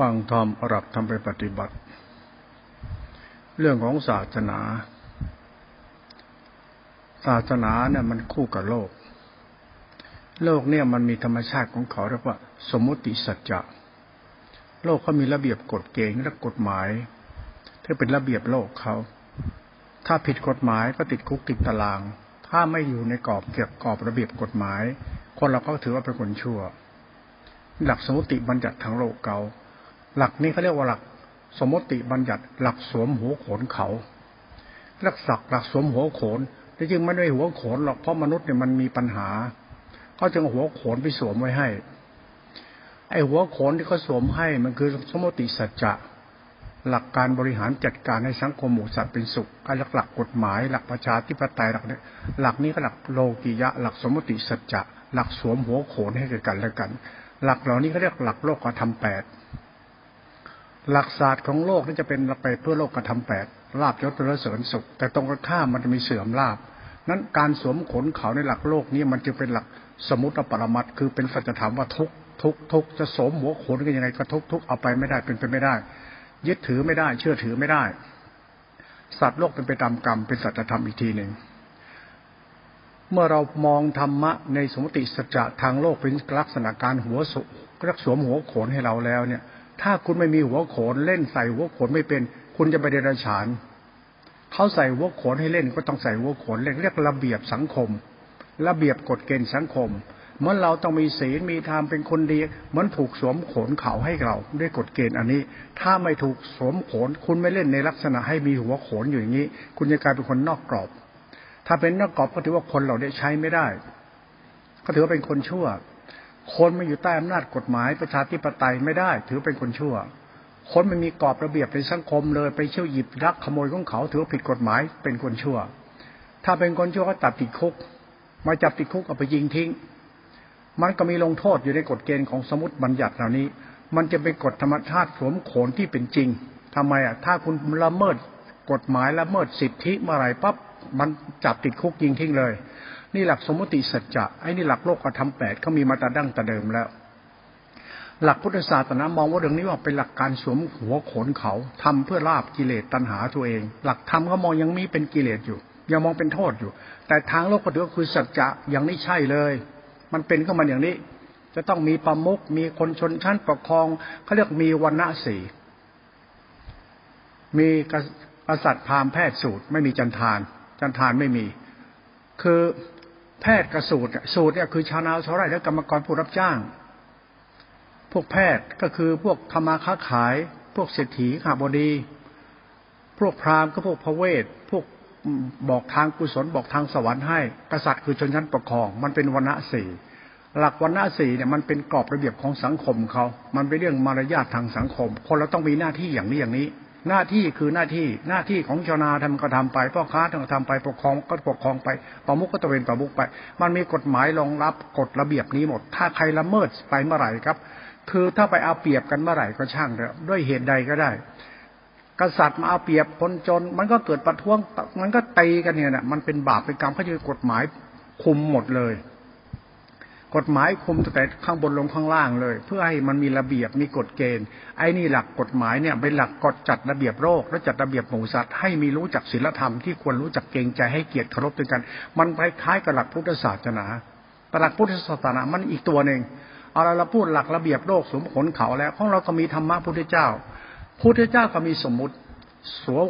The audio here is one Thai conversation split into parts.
ฟังธรรมอรับทำไปปฏิบัติ เรื่องของศาสนา ศาสนาเนี่ยมันคู่กับโลก โลกเนี่ยมันมีธรรมชาติของเขาเรียกว่า สมมติสัจจะโลกเขามีระเบียบกฎเกณฑ์และกฎหมายที่เป็นระเบียบโลกเขา ถ้าผิดกฎหมายก็ติดคุกติดตาราง ถ้าไม่อยู่ในกรอบเกี่ยวกรอบระเบียบกฎหมาย คนเราก็ถือว่าเป็นคนชั่ว หลักสมมติบัญญัติทางโลกเกา หลักนี้เขาเรียกว่าหลัก สมมติบัญญัติ หลักสวมหัวโขนเขาหลักศักหลักสวมหัวโขนแต่จริงไม่ได้หัวโขนหรอกเพราะมนุษย์เนี่ยมันมีปัญหาเขาจึงหัวโขนไปสวมไว้ให้ ไอ้หัวโขนที่เขาสวมให้มันคือสมมติสัจจะหลักการบริหารจัดการให้สังคมหมู่สัตว์เป็นสุขการหลักหลักกฎหมาย หลักประชาธิปไตยหลักเนี่ยหลักนี้ก็หลักโลกิยะ หลักสมมติสัจจะหลักสวมหัวโขนให้กันและกัน หลักเหล่านี้เขาเรียกหลักโลกธรรมแปด หลักศาสตร์ของโลกนี่จะเป็นไปเพื่อโลกกระทำแปดลาบยศระเสริญสุข แต่ตรงกันข้ามมันจะมีเสื่อมลาบนั้นการสวมขนเขาในหลักโลกนี้มันจึงเป็นหลักสมุติปรมัตคือเป็นสัจธรรมว่าทุกทุกทุกจะสมหัวขนกันยังไงก็ทุกทุกเอาไปไม่ได้เป็นไปไม่ได้ ยึดถือไม่ได้ เชื่อถือไม่ได้ สัตว์โลกเป็นไปตามกรรมเป็นสัจธรรมอีกทีหนึ่งเมื่อเรามองธรรมะในสมมติสัจจะทางโลกเป็นลักษณะการหัวสุรักสวมหัวโขนให้เราแล้วเนี่ย ถ้าคุณไม่มีหัวโขนเล่นใส่หัวโขนไม่เป็น คุณจะไปเดรัจฉานเขาใส่หัวโขนให้เล่นก็ต้องใส่หัวโขนเล่นเรียกระเบียบสังคม ระเบียบกฎเกณฑ์สังคมเมื่อเราต้องมีศีลมีธรรมเป็นคนดีเหมือนถูกสวมโขนเขาให้เราด้วยกฎเกณฑ์อันนี้ ถ้าไม่ถูกสวมโขน คุณไม่เล่นในลักษณะให้มีหัวโขนอยู่อย่างนี้ คุณจะกลายเป็นคนนอกกรอบ ถ้าเป็นนอกกรอบก็ถือว่าคนเราได้ใช้ไม่ได้ ก็ถือว่าเป็นคนชั่ว คนไม่อยู่ใต้อำนาจกฎหมายประชาธิปไตยไม่ได้ ถือเป็นคนชั่ว คนไม่มีกรอบระเบียบในสังคมเลยไปเชี่ยวหยิบรักขโมยของเขาถือผิดกฎหมายเป็นคนชั่ว ถ้าเป็นคนชั่วก็ตัดติดคุก มาจับติดคุกเอาไปยิงทิ้ง มันก็มีลงโทษอยู่ในกฎเกณฑ์ของสมุติบัญญัติเหล่านี้ มันจะเป็นกฎธรรมชาติสวมโขนที่เป็นจริงทำไมอะ ถ้าคุณละเมิดกฎหมายละเมิดสิทธิเมื่อไรปั๊บมันจับติดคุกยิงทิ้งเลย นี่หลักสมมติสัจจะไอ้นี่หลักโลกธรรมแปดเขามีมาแต่ดั้งแต่เดิมแล้ว หลักพุทธศาสนามองว่าเรื่องนี้ว่าเป็นหลักการสวมหัวขนเขาทำเพื่อลาบกิเลสตัณหาตัวเอง หลักธรรมเขามองยังมีเป็นกิเลสอยู่ ยังมองเป็นโทษอยู่ แต่ทางโลกก็ถือคือสัจจะอย่างนี้ใช่เลย มันเป็นเข้ามาอย่างนี้ จะต้องมีประมุขมีคนชนชั้นปกครองเขาเรียกมีวันณะสี่มีกษัตริย์พราหมณ์แพทย์สูตร ไม่มีจันทาน จันทานไม่มี คือ แพทย์กับสูตรสูตรเนี่ยคือชาวนาชาวไร่และกรรมกรผู้รับจ้าง พวกแพทย์ก็คือพวกธรรมาค้าขาย พวกเศรษฐีขาบดี พวกพราหมณ์ก็พวกพระเวทพวกบอกทางกุศลบอกทางสวรรค์ให้ กษัตริย์คือชนชั้นปกครอง มันเป็นวันณะสี่หลักวันณะสี่เนี่ยมันเป็นกรอบระเบียบของสังคมเขา มันเป็นเรื่องมารยาททางสังคม คนเราต้องมีหน้าที่อย่างนี้อย่างนี้ หน้าที่คือหน้าที่หน้าที่ของชาวนาทำก็ทำไปพ่อค้าทำทำไปปกครองก็ปกครองไปประมุขก็ตะเวนประมุขไป มันมีกฎหมายรองรับกฎระเบียบนี้หมด ถ้าใครละเมิดไปเมื่อไหร่ครับ คือถ้าไปเอาเปรียบกันเมื่อไหร่ก็ช่างเถอะด้วยเหตุใดก็ได้ กษัตริย์มาเอาเปรียบคนจน มันก็เกิดประท้วงมันก็ตีกันเนี่ยนะมันเป็นบาปเป็นกรรมเขาจะกฎหมายคุมหมดเลย กฎหมายคุมตั้งแต่ข้างบนลงข้างล่างเลย เพื่อให้มันมีระเบียบมีกฎเกณฑ์ ไอ้นี่หลักกฎหมายเนี่ยเป็นหลักกฎจัดระเบียบโรคและจัดระเบียบหมู่สัตว์ให้มีรู้จักศีลธรรมที่ควรรู้จักเกรงใจให้เกียรติเคารพด้วยกัน มันคล้ายๆกับหลักพุทธศาสนาแต่หลักพุทธศาสนามันอีกตัวหนึ่งเอาเราพูดหลักระเบียบโลกสมผลเขาแล้วของเราก็มีธรรมะพุทธเจ้าพุทธเจ้าก็มีสมมุติสวม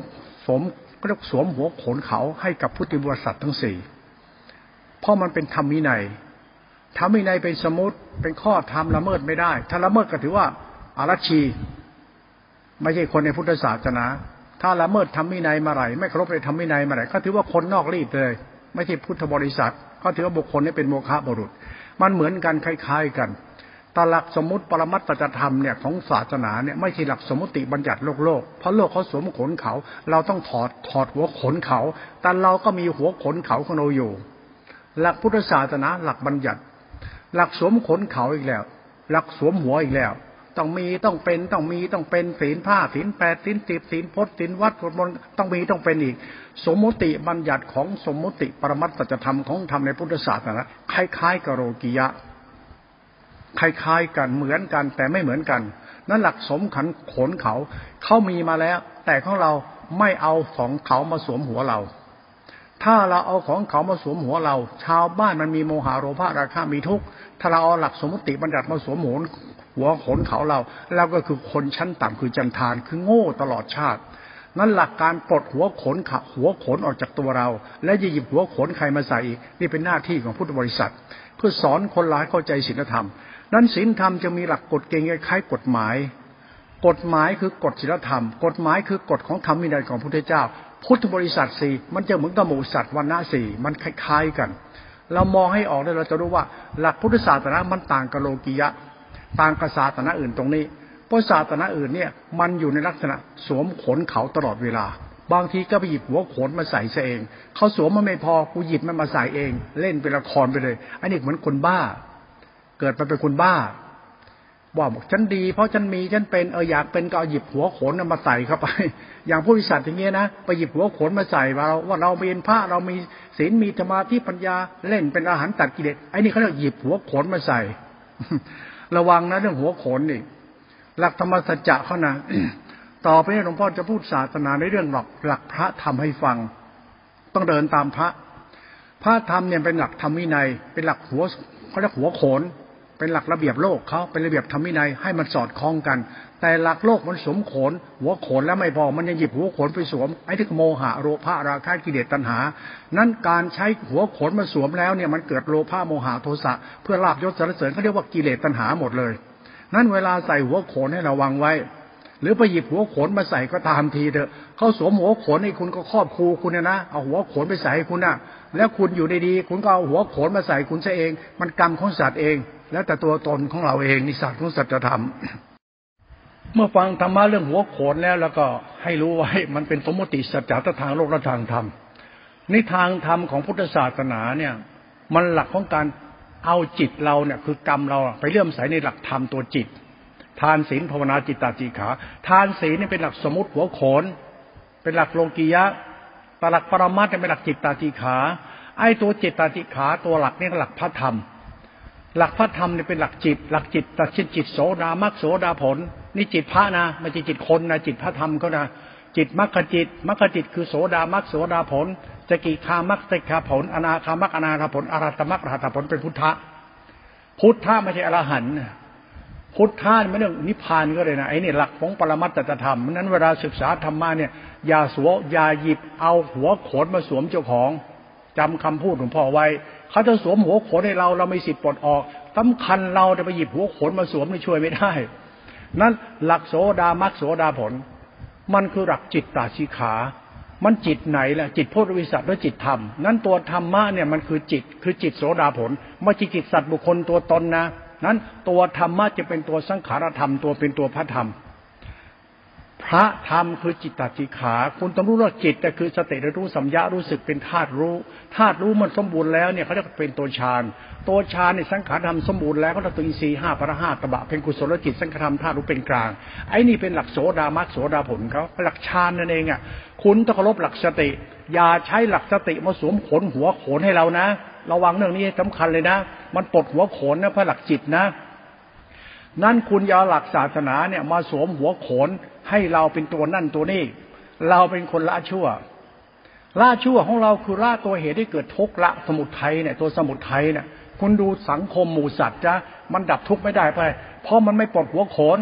สมก็เรียกสวมหัวขนเขาให้กับพุทธิบริษัททั้งสี่เพราะมันเป็นธรรมวินัย ทำวินัยเป็นสมุติเป็นข้อทำละเมิดไม่ได้ ถ้าละเมิดก็ถือว่าอารัชี ไม่ใช่คนในพุทธศาสนา ถ้าละเมิดทำวินัยมาไหร่ไม่ครบเลยทำวินัยมาไหร่ก็ถือว่าคนนอกรีดเลย ไม่ใช่พุทธบริษัท ก็ถือว่าบุคคลนี้เป็นโมฆะบุรุษ มันเหมือนกันคล้ายๆกันตหลักสมมติปรมัตตธรรมเนี่ยของศาสนาเนี่ยไม่ใช่หลักสมมติบัญญัติโลกโลกเพราะโลกเขาสวมขนเขา เราต้องถอดถอดหัวขนเขา แต่เราก็มีหัวขนเขาของเราอยู่ หลักพุทธศาสนาหลักบัญญัติ หลักสวมขนเขาอีกแล้ว หลักสวมหัวอีกแล้ว ต้องมีต้องเป็นต้องมีต้องเป็นศีลผ้าศีลแปดศีลสิบศีลพจน์ศีลวัดมนต้องมีต้องเป็นอีก สมมติบัญญัติของสมมติปรมัตตธรรมของธรรมในพุทธศาสนาคล้ายๆกับโรกิยะคล้ายๆกันเหมือนกันแต่ไม่เหมือนกัน นั่นหลักสมขันขนเขาเขามีมาแล้ว แต่ของเราไม่เอาของเขามาสวมหัวเรา ถ้าเราเอาของเขามาสวมหัวเรา ชาวบ้านมันมีโมหะโลภะราคะมีทุกข์ถ้าเราเอาหลักสมมติบัญญัติมาสวมหัวหัวขนเขาเราเราก็คือคนชั้นต่ำคือจันทานคือโง่ตลอดชาติ นั้นหลักการปลดหัวขนขหัวขนออกจากตัวเรา และจะหยิบหัวขนใครมาใส่อีกนี่เป็นหน้าที่ของพุทธบริษัท เพื่อสอนคนหลายเข้าใจศีลธรรม นั้นศีลธรรมจะมีหลักกฎเกณฑ์คล้ายกฎหมายกฎหมายคือกฎศีลธรรม กฎหมายคือกฎของธรรมวินัยของพระพุทธเจ้า พุทธบริษัทสี่มันจะเหมือนกับหมูสัตว์วันณะสี่มันคล้ายๆกัน เรามองให้ออกได้เราจะรู้ว่า หลักพุทธศาสนามันต่างกับโลกียะ ต่างกับศาสนาอื่นตรงนี้เพราะศาสนาอื่นเนี่ยมันอยู่ในลักษณะสวมขนเขาตลอดเวลา บางทีก็ไปหยิบหัวขนมาใส่ซะเองเขาสวมมันไม่พอกูหยิบมันมาใส่เอง เล่นเป็นละครไปเลยอันนี้เหมือนคนบ้า เกิดมาเป็นคนบ้า ว่าบอกฉันดี เพราะฉันมีฉันเป็นเอออยากเป็นก็เอาหยิบหัวขนมาใส่เข้าไป อย่างผู้วิสัชอย่างเงี้ยนะไปหยิบหัวขนมาใส่เราว่าเราเป็นพระเรามีศีลมีธรรมาที่ปัญญาเล่นเป็นอาหารตัดกิเลสไอ้นี่เขาเรียกหยิบหัวขนมาใส่ ระวังนะเรื่องหัวขนนี่หลักธรรมสัจจะเขานะต่อไปนี้หลวงพ่อจะพูดศาสนาในเรื่องหลักหลักพระทำให้ฟัง ต้องเดินตามพระ พระธรรมเนี่ยเป็นหลักธรรมวินัย เป็นหลักหัวเขาเรียกหัวโขน เป็นหลักระเบียบโลกเขาเป็นระเบียบธรรมวินัยให้มันสอดคล้องกัน แต่หลักโลกมันสมโขน หัวโขนแล้วไม่พอมันยังหยิบหัวโขนไปสวมไอ้ที่โมหะโลภะราคะกิเลสตัณหา นั้นการใช้หัวโขนมาสวมแล้วเนี่ยมันเกิดโลภะโมหะโทสะเพื่อลาบยศสรรเสริญเขาเรียกว่ากิเลสตัณหาหมดเลย นั้นเวลาใส่หัวโขนให้ระวังไว้ หรือไปหยิบหัวโขนมาใส่ก็ตามทีเถอะเขาสวมหัวโขนให้คุณก็ครอบครูคุณนะเอาหัวโขนไปใส่ให้คุณนะแล้วคุณอยู่ดีๆคุณก็เอาหัวโขนมาใส่คุณซะเอง มันกรรมของสัตว์เอง แล้วแต่ตัวตนของเราเองนิสัตว์ของสัจธรรม เมื่อฟังธรรมะเรื่องหัวโขนแล้วแล้วก็ให้รู้ไว้มันเป็นสมมติสัจจะทางโลกและทางธรรมนทางธรรมของพุทธศาสนาเนี่ยมันหลักของการเอาจิตเราเนี่ยคือกรรมเราไปเลื่อมใสในหลักธรรมตัวจิต ทานศีลภาวนาจิตตาจิขา ทานศีลนี่เป็นหลักสมุติหัวโขน เป็นหลักโลกียะตหลักปรมัตถ์เป็นหลักจิตตาจิขาไอ้ตัวจิตตาจิขาตัวหลักนี่หลักพระธรรม หลักพระธรรมเนี่ยเป็นหลักจิต หลักจิตตัดชินจิตโสดามักโสดาผล นี่จิตพระนะไม่ใช่จิตคนนะจิตพระธรรมเขานะจิตมรรคจิตมรรคจิตคือโสดามักโสดาผลสกิคามักสกิคาผล อนาคามักอนาคาผลอรัตมักอรหัตผลเป็นพุทธะพุทธะไม่ใช่อรหันต์พุทธะไม่เรื่องนิพพานก็เลยนะไอ้นี่หลักของปรมัตตธรรมนั้นเวลาศึกษาธรรมะเนี่ยอย่าสวอย่าหยิบเอาหัวโขนมาสวมเจ้าของจำคำพูดหลวงพ่อไว้ เขาจะสวมหัวโขนให้เราเราไม่สิทธิ์ปลดออกสำคัญเราจะไปหยิบหัวโขนมาสวมนี่ช่วยไม่ได้ นั้นหลักโสดามักโสดาผล มันคือหลักจิตตาชิขา มันจิตไหนล่ะจิตโพุทธวิสัชหรือจิตธรรม นั้นตัวธรรมะเนี่ยมันคือจิตคือจิตโสดาผลไม่ใช่จิตสัตว์บุคคลตัวตนนะ นั้นตัวธรรมะจะเป็นตัวสังขารธรรมตัวเป็นตัวพระธรรม พระธรรมคือจิตตจิขา คุณต้องรู้ว่าจิตแต่คือสติรู้สัมยารู้สึกเป็นธาตุรู้ธาตุรู้มันสมบูรณ์แล้วเนี่ยเขาจะเป็นตัวฌานตัวฌานในสังขารธรรมสมบูรณ์แล้วก็ต้องอินทรีย์ห้าพระห้าตบะเป็นกุศลจิตสังขารธรรมธาตุรู้เป็นกลางไอ้นี่เป็นหลักโสดามักโสดาผลเขาหลักฌานนั่นเองอะคุณต้องเคารพหลักสติ อย่าใช้หลักสติมาสวมขนหัวโขนให้เรานะ ระวังเรื่องนี้สำคัญเลยนะ มันปลดหัวโขนนะเพื่อหลักจิตนะ นั่นคุณยาหลักศาสนาเนี่ยมาสวมหัวโขนให้เราเป็นตัวนั่นตัวนี้เราเป็นคนละชั่วละชั่วของเราคือละตัวเหตุที่เกิดทุกข์ละสมุทัยเนี่ยตัวสมุทัยเนี่ยคุณดูสังคมหมู่สัตว์จ้ะมันดับทุกข์ไม่ได้ไป เพราะมันไม่ปลดหัวโขน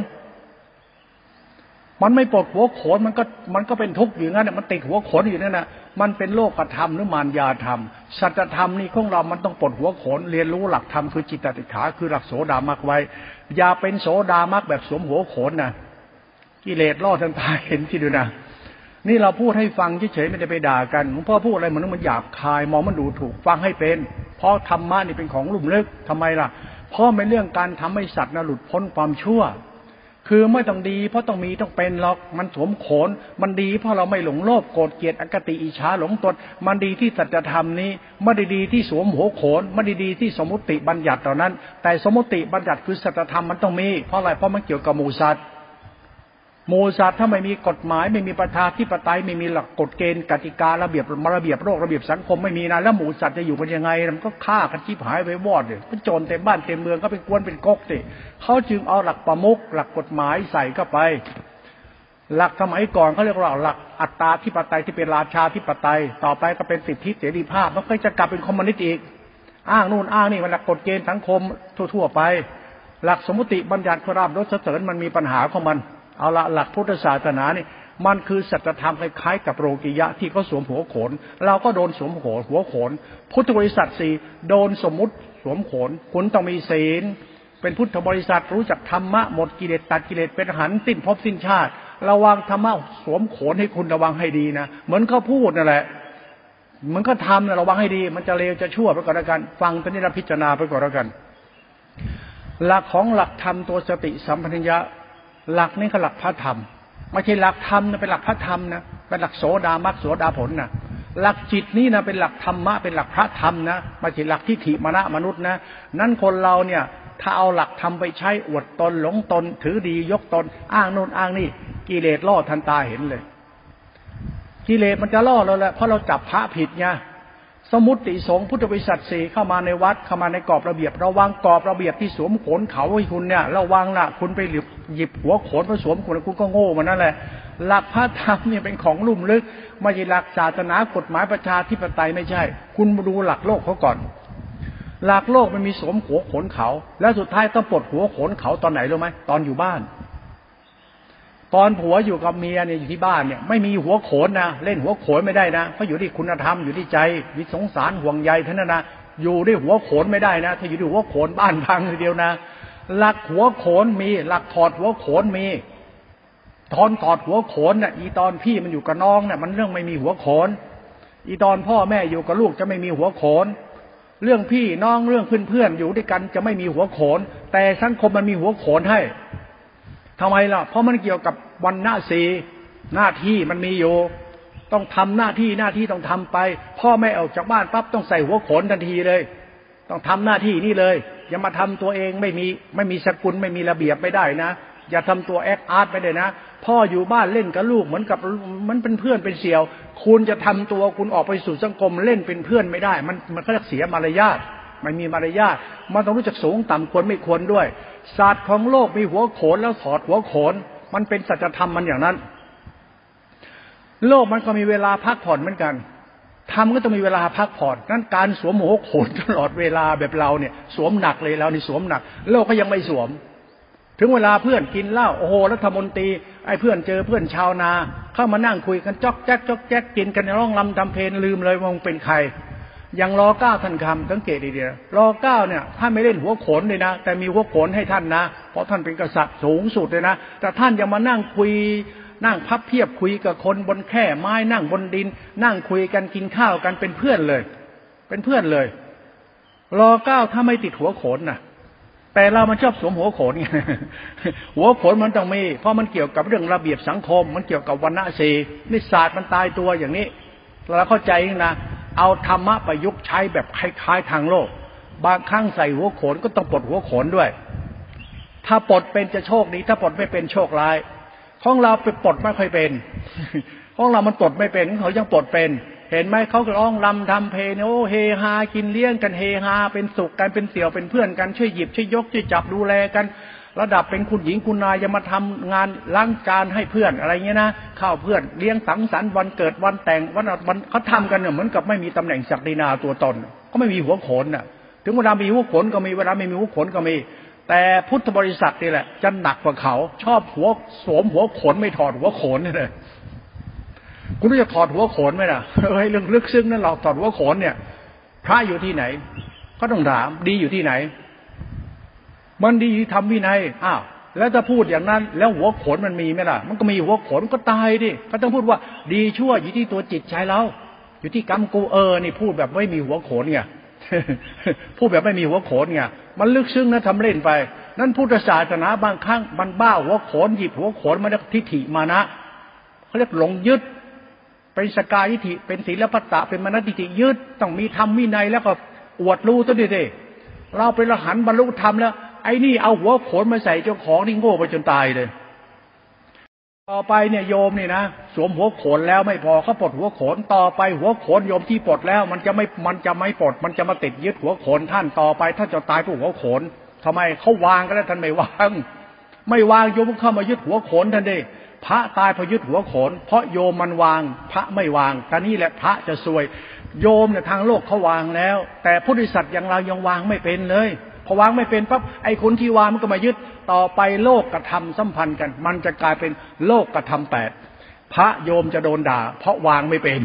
มันไม่ปลดหัวโขนมันก็มันก็เป็นทุกข์อยู่งั้นมันติดหัวโขนอยู่นั่นนะมันเป็นโลกธรรมหรือมารยาธรรมสัจธรรมนี่ของเรามันต้องปลดหัวโขนเรียนรู้หลักธรรมคือจิตติขาคือหลักโสดามักไว้ อย่าเป็นโสดามักแบบสวมหัวโขนนะกิเลสล่อทันตาเห็นที่ดูนะนี่เราพูดให้ฟังเฉยๆไม่ได้ไปด่ากันหลวงพ่อพูดอะไรเหมือนมันหยาบคายมองมันดูถูกฟังให้เป็น เพราะธรรมะนี่เป็นของลุ่มลึกทำไมล่ะเพราะเป็นเรื่องการทำให้สัตว์นะหลุดพ้นความชั่ว คือไม่ต้องดี เพราะต้องมีต้องเป็นหรอกมันสวมโขน มันดีเพราะเราไม่หลงโลภโกรธเกลียดอคติอิจฉาหลงตนมันดีที่สัจธรรมนี้ไม่ได้ดีที่สวมหัวโขนไม่ได้ดีที่สมมติบัญญัติเหล่านั้น แต่สมมติบัญญัติคือสัจธรรมมันต้องมี เพราะอะไรเพราะมันเกี่ยวกับมูสัตว์ หมูสัตว์ถ้าไม่มีกฎหมาย ไม่มีประชาธิปไตยไม่มีหลักกฎเกณฑ์กติการะเบียบระเบียบโลกระเบียบสังคมไม่มีนะแล้วหมูสัตว์จะอยู่กันยังไงมันก็ฆ่ากันชิบหายไปวอดเลยก็โจรเต็มบ้านเต็มเมืองก็เป็นกวนเป็นก๊กสิเขาจึงเอาหลักประมุขหลักกฎหมายใส่เข้าไป หลักสมัยก่อนเขาเรียกว่าหลักอัตตาธิปไตยที่เป็นราชาธิปไตย ต่อไปก็เป็นสิทธิเสรีภาพมันก็จะกลับเป็นคอมมิวนิสต์อีกอ้างนู่นอ้างนี่มันหลักกฎเกณฑ์สังคมทั่ว ๆ ไป หลักสมมติบัญญัติความรสเสริญมันมีปัญหาของมัน เอาละหลักพุทธศาสนาเนี่ยมันคือสัจธรรมคล้ายๆกับโรกิยะที่เขาสวมหัวโขน เราก็โดนสวมหัวหัวโขน พุทธบริษัทสี่โดนสมมุติสวมโขน คุณต้องมีศีล เป็นพุทธบริษัทรู้จักธรรมะหมดกิเลสตัดกิเลสเป็นหันสิ้นภพสิ้นชาติ ระวังธรรมะสวมโขนให้คุณระวังให้ดีนะ เหมือนเขาพูดนั่นแหละมันก็ทำนะระวังให้ดี มันจะเลวจะชั่วไปก่อนแล้วกัน ฟังตอนนี้เราพิจารณาไปก่อนแล้วกัน หลักของหลักธรรมตัวสติสัมพัญญะ หลักนี่คือหลักพระธรรมไม่ใช่หลักธรรมนะเป็นหลักพระธรรมนะเป็นหลักโสดามักโสดาผลนะหลักจิตนี่นะเป็นหลักธรรมะเป็นหลักพระธรรมนะไม่ใช่หลักทิฏฐิมณะมนุษย์นะนั่นคนเราเนี่ย ถ้าเอาหลักธรรมไปใช้อวดตนหลงตน ถือดียกตน อ้างโน่นอ้างนี่กิเลสล่อทันตาเห็นเลยกิเลสมันจะล่อเราแหละเพราะเราจับพระผิดไง สมุติสงพุทธบริษัทสี่เข้ามาในวัดเข้ามาในกรอบระเบียบ ระวังกรอบระเบียบที่สวมโขนเขาให้คุณเนี่ยระวังละคุณไปหยิบหัวโขนมาสวมคุณคุณก็โง่มันนั่นแหละ หลักพระธรรมเนี่ยเป็นของลุ่มลึกไม่ใช่หลักศาสนากฎหมายประชาธิปไตยไม่ใช่ คุณมาดูหลักโลกเขาก่อน หลักโลกมันมีสวมหัวโขนเขา แล้วสุดท้ายต้องปลดหัวโขนเขาตอนไหนรู้ไหมตอนอยู่บ้าน ตอนผัวอยู่กับเมียเนี่ยอยู่ที่บ้านเนี่ยไม่มีหัวโขนนะเล่นหัวโขนไม่ได้นะเพราะอยู่ที่คุณธรรมอยู่ที่ใจมีสงสารห่วงใยท่านนะอยู่ด้วยหัวโขนไม่ได้นะ ถ้าอยู่ด้วยหัวโขนบ้านพังทีเดียวนะ หลักหัวโขนมีหลักถอดหัวโขนมีตอนถอดหัวโขนน่ะ อีตอนพี่มันอยู่กับน้องเนี่ยมันเรื่องไม่มีหัวโขน อีตอนพ่อแม่อยู่กับลูกจะไม่มีหัวโขน เรื่องพี่น้องเรื่องเพื่อนเพื่อนอยู่ด้วยกันจะไม่มีหัวโขน แต่สังคมมันมีหัวโขนให้ ทำไมล่ะ เพราะมันเกี่ยวกับวันหน้าสีหน้าที่มันมีอยู่ ต้องทำหน้าที่หน้าที่ต้องทำไป พ่อแม่ออกจากบ้านปั๊บต้องใส่หัวโขนทันทีเลย ต้องทำหน้าที่นี่เลย อย่ามาทำตัวเองไม่มีไม่มีสกุลไม่มีระเบียบไม่ได้นะ อย่าทำตัวแอคอาร์ตไปเลยนะ พ่ออยู่บ้านเล่นกับลูกเหมือนกับมันเป็นเพื่อนเป็นเสี่ยว คุณจะทำตัวคุณออกไปสู่สังคมเล่นเป็นเพื่อนไม่ได้ มันมันก็จะเสียมารยาทไม่มีมารยาทมันต้องรู้จักสูงต่ำควรไม่ควรด้วย ศาสตร์ของโลกมีหัวโขนแล้วถอดหัวโขน มันเป็นสัจธรรมมันอย่างนั้น โลกมันก็มีเวลาพักผ่อนเหมือนกันทำก็ต้องมีเวลาพักผ่อนนั้นการสวมหัวโขนตลอดเวลาแบบเราเนี่ย สวมหนักเลยเรานี่สวมหนัก โลกก็ยังไม่สวม ถึงเวลาเพื่อนกินเหล้าโอ้โหรัฐมนตรีไอ้เพื่อนเจอเพื่อนชาวนา เข้ามานั่งคุยกันจอกแจ๊กจอกแจ๊กกินกันในร้องลำทำเพลงลืมเลยว่ามึงเป็นใคร อย่างรอเก้าท่านคำสังเกตดีเดียวรอเก้าเนี่ยท่านไม่เล่นหัวโขนเลยนะ แต่มีหัวโขนให้ท่านนะ เพราะท่านเป็นกษัตริย์สูงสุดเลยนะ แต่ท่านยังมานั่งคุยนั่งพับเพียบคุยกับคนบนแค่ไม้นั่งบนดิน นั่งคุยกันกินข้าวกันเป็นเพื่อนเลย เป็นเพื่อนเลย รอเก้าถ้าไม่ติดหัวโขนนะแต่เรามันชอบสวมหัวโขนไงหัวโขนมันต้องมี เพราะมันเกี่ยวกับเรื่องระเบียบสังคม มันเกี่ยวกับวันณะสีนิสาสตร์มันตายตัวอย่างนี้เราเข้าใจนะ เอาธรรมะประยุกต์ใช้แบบคล้ายๆทางโลก บางครั้งใส่หัวโขนก็ต้องปลดหัวโขนด้วย ถ้าปลดเป็นจะโชคดีถ้าปลดไม่เป็นโชคร้าย ของเราไปปลดไม่ค่อยเป็น ของเรามันปลดไม่เป็นเขายังปลดเป็น เห็นไหมเขาร้องลำทำเพลงโอ้เฮฮากินเลี้ยงกันเฮฮาเป็นสุขกันเป็นเสี่ยวเป็นเพื่อนกันช่วยหยิบช่วยยกช่วยจับดูแลกัน ระดับเป็นคุณหญิงคุณนายจะมาทำงานล้างจานให้เพื่อนอะไรเงี้ยนะข้าวเพื่อนเลี้ยงสังสรรค์วันเกิดวันแต่งวันวันเขาทำกันเนี่ยเหมือนกับไม่มีตำแหน่งศักดินาตัวตน ก็ไม่มีหัวโขนน่ะ ถึงเวลามีหัวโขนก็มีเวลาไม่มีหัวโขนก็มี แต่พุทธบริษัทนี่แหละจะหนักกว่าเขา ชอบหัวสวมหัวโขนไม่ถอดหัวโขนนี่เลยคุณรู้จะถอดหัวโขนไหมล่ะเฮ้ยเรื่องลึกซึ้งนั่นหรอกถอดหัวโขนเนี่ย พระอยู่ที่ไหน ก็ต้องถามดีอยู่ที่ไหน มันดีทำวินัยอ้าวแล้วถ้าพูดอย่างนั้น แล้วหัวขนมันมีไหมล่ะ มันก็มีหัวขนก็ตายดิเขาต้องพูดว่า ดีชั่วอยู่ที่ตัวจิตใจเราอยู่ที่กรรมกูเออนี่พูดแบบไม่มีหัวขนไงพูดแบบไม่มีหัวขนไงมันลึกซึ้งนะทำเล่นไป นั่นพุทธศาสนาบางครั้งมันบ้าหัวขนหยิบหัวขนมาจากทิฏฐิมานะเขาเรียกหลงยึด เป็นสกายทิฏฐิเป็นศีลปัตตะเป็นมณฑิฐิยึดต้องมีธรรมวินัยแล้วก็อวดรู้ตัวดิเราเป็นละหันบรรลุธรรมแล้ว อ้นี่เอาหัวโขนมาใส่เจ้าของนี่โง่ไปจนตายเลย ต่อไปเนี่ยโยมนี่นะสวมหัวโขนแล้วไม่พอเขาปลดหัวโขนต่อไปหัวโขนโยมที่ปลดแล้ว มันจะไม่มันจะไม่ปลด มันจะมาติดยึดหัวโขนท่านต่อไปท่านจะตายผู้หัวโขนทำไมเขาวางกันแล้วท่านไม่วางไม่วางโยมเข้ามายึดหัวโขนท่านดิพระตายพยึดหัวโขน เพราะโยมมันวาง พระไม่วางท่านี้แหละพระจะซวย โยมเนี่ยทางโลกเขาวางแล้ว แต่พุทธิสัตว์อย่างเรายังวางไม่เป็นเลย พอวางไม่เป็นปั๊บไอ้คนที่วางมันก็มายึดต่อไปโลกกระทำสัมพันธ์กัน มันจะกลายเป็นโลกกระทำแปดพระโยมจะโดนด่า เพราะวางไม่เป็น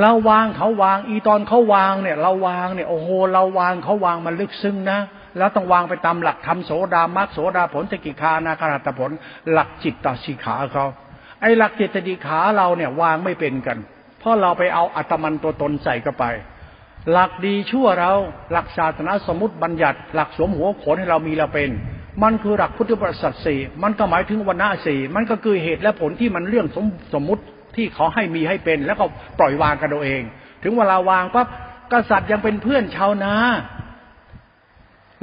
เราวางเขาวางอีตอนเขาวางเนี่ย เราวางเนี่ยโอ้โหเราวางเขาวางมันลึกซึ้งนะแล้วต้องวางไปตามหลักธรรมโสดามัคโสดาผลสกิคานาคาตผล หลักจิตตสิขาเขาไอ้หลักจิตติขาเราเนี่ยวางไม่เป็นกัน เพราะเราไปเอาอัตมันตัวตนใส่เข้าไป หลักดีชั่วเราหลักศาสนาสมมติบัญญัติ หลักสวมหัวโขนให้เรามีเราเป็น มันคือหลักพุทธประสัทสี่มันก็หมายถึงวันาสี่มันก็คือเหตุและผลที่มันเรื่องสมสมมุติที่เขาให้มีให้เป็น แล้วก็ปล่อยวางกันเอาเอง ถึงเวลาวางปั๊บกษัตริย์ยังเป็นเพื่อนชาวนา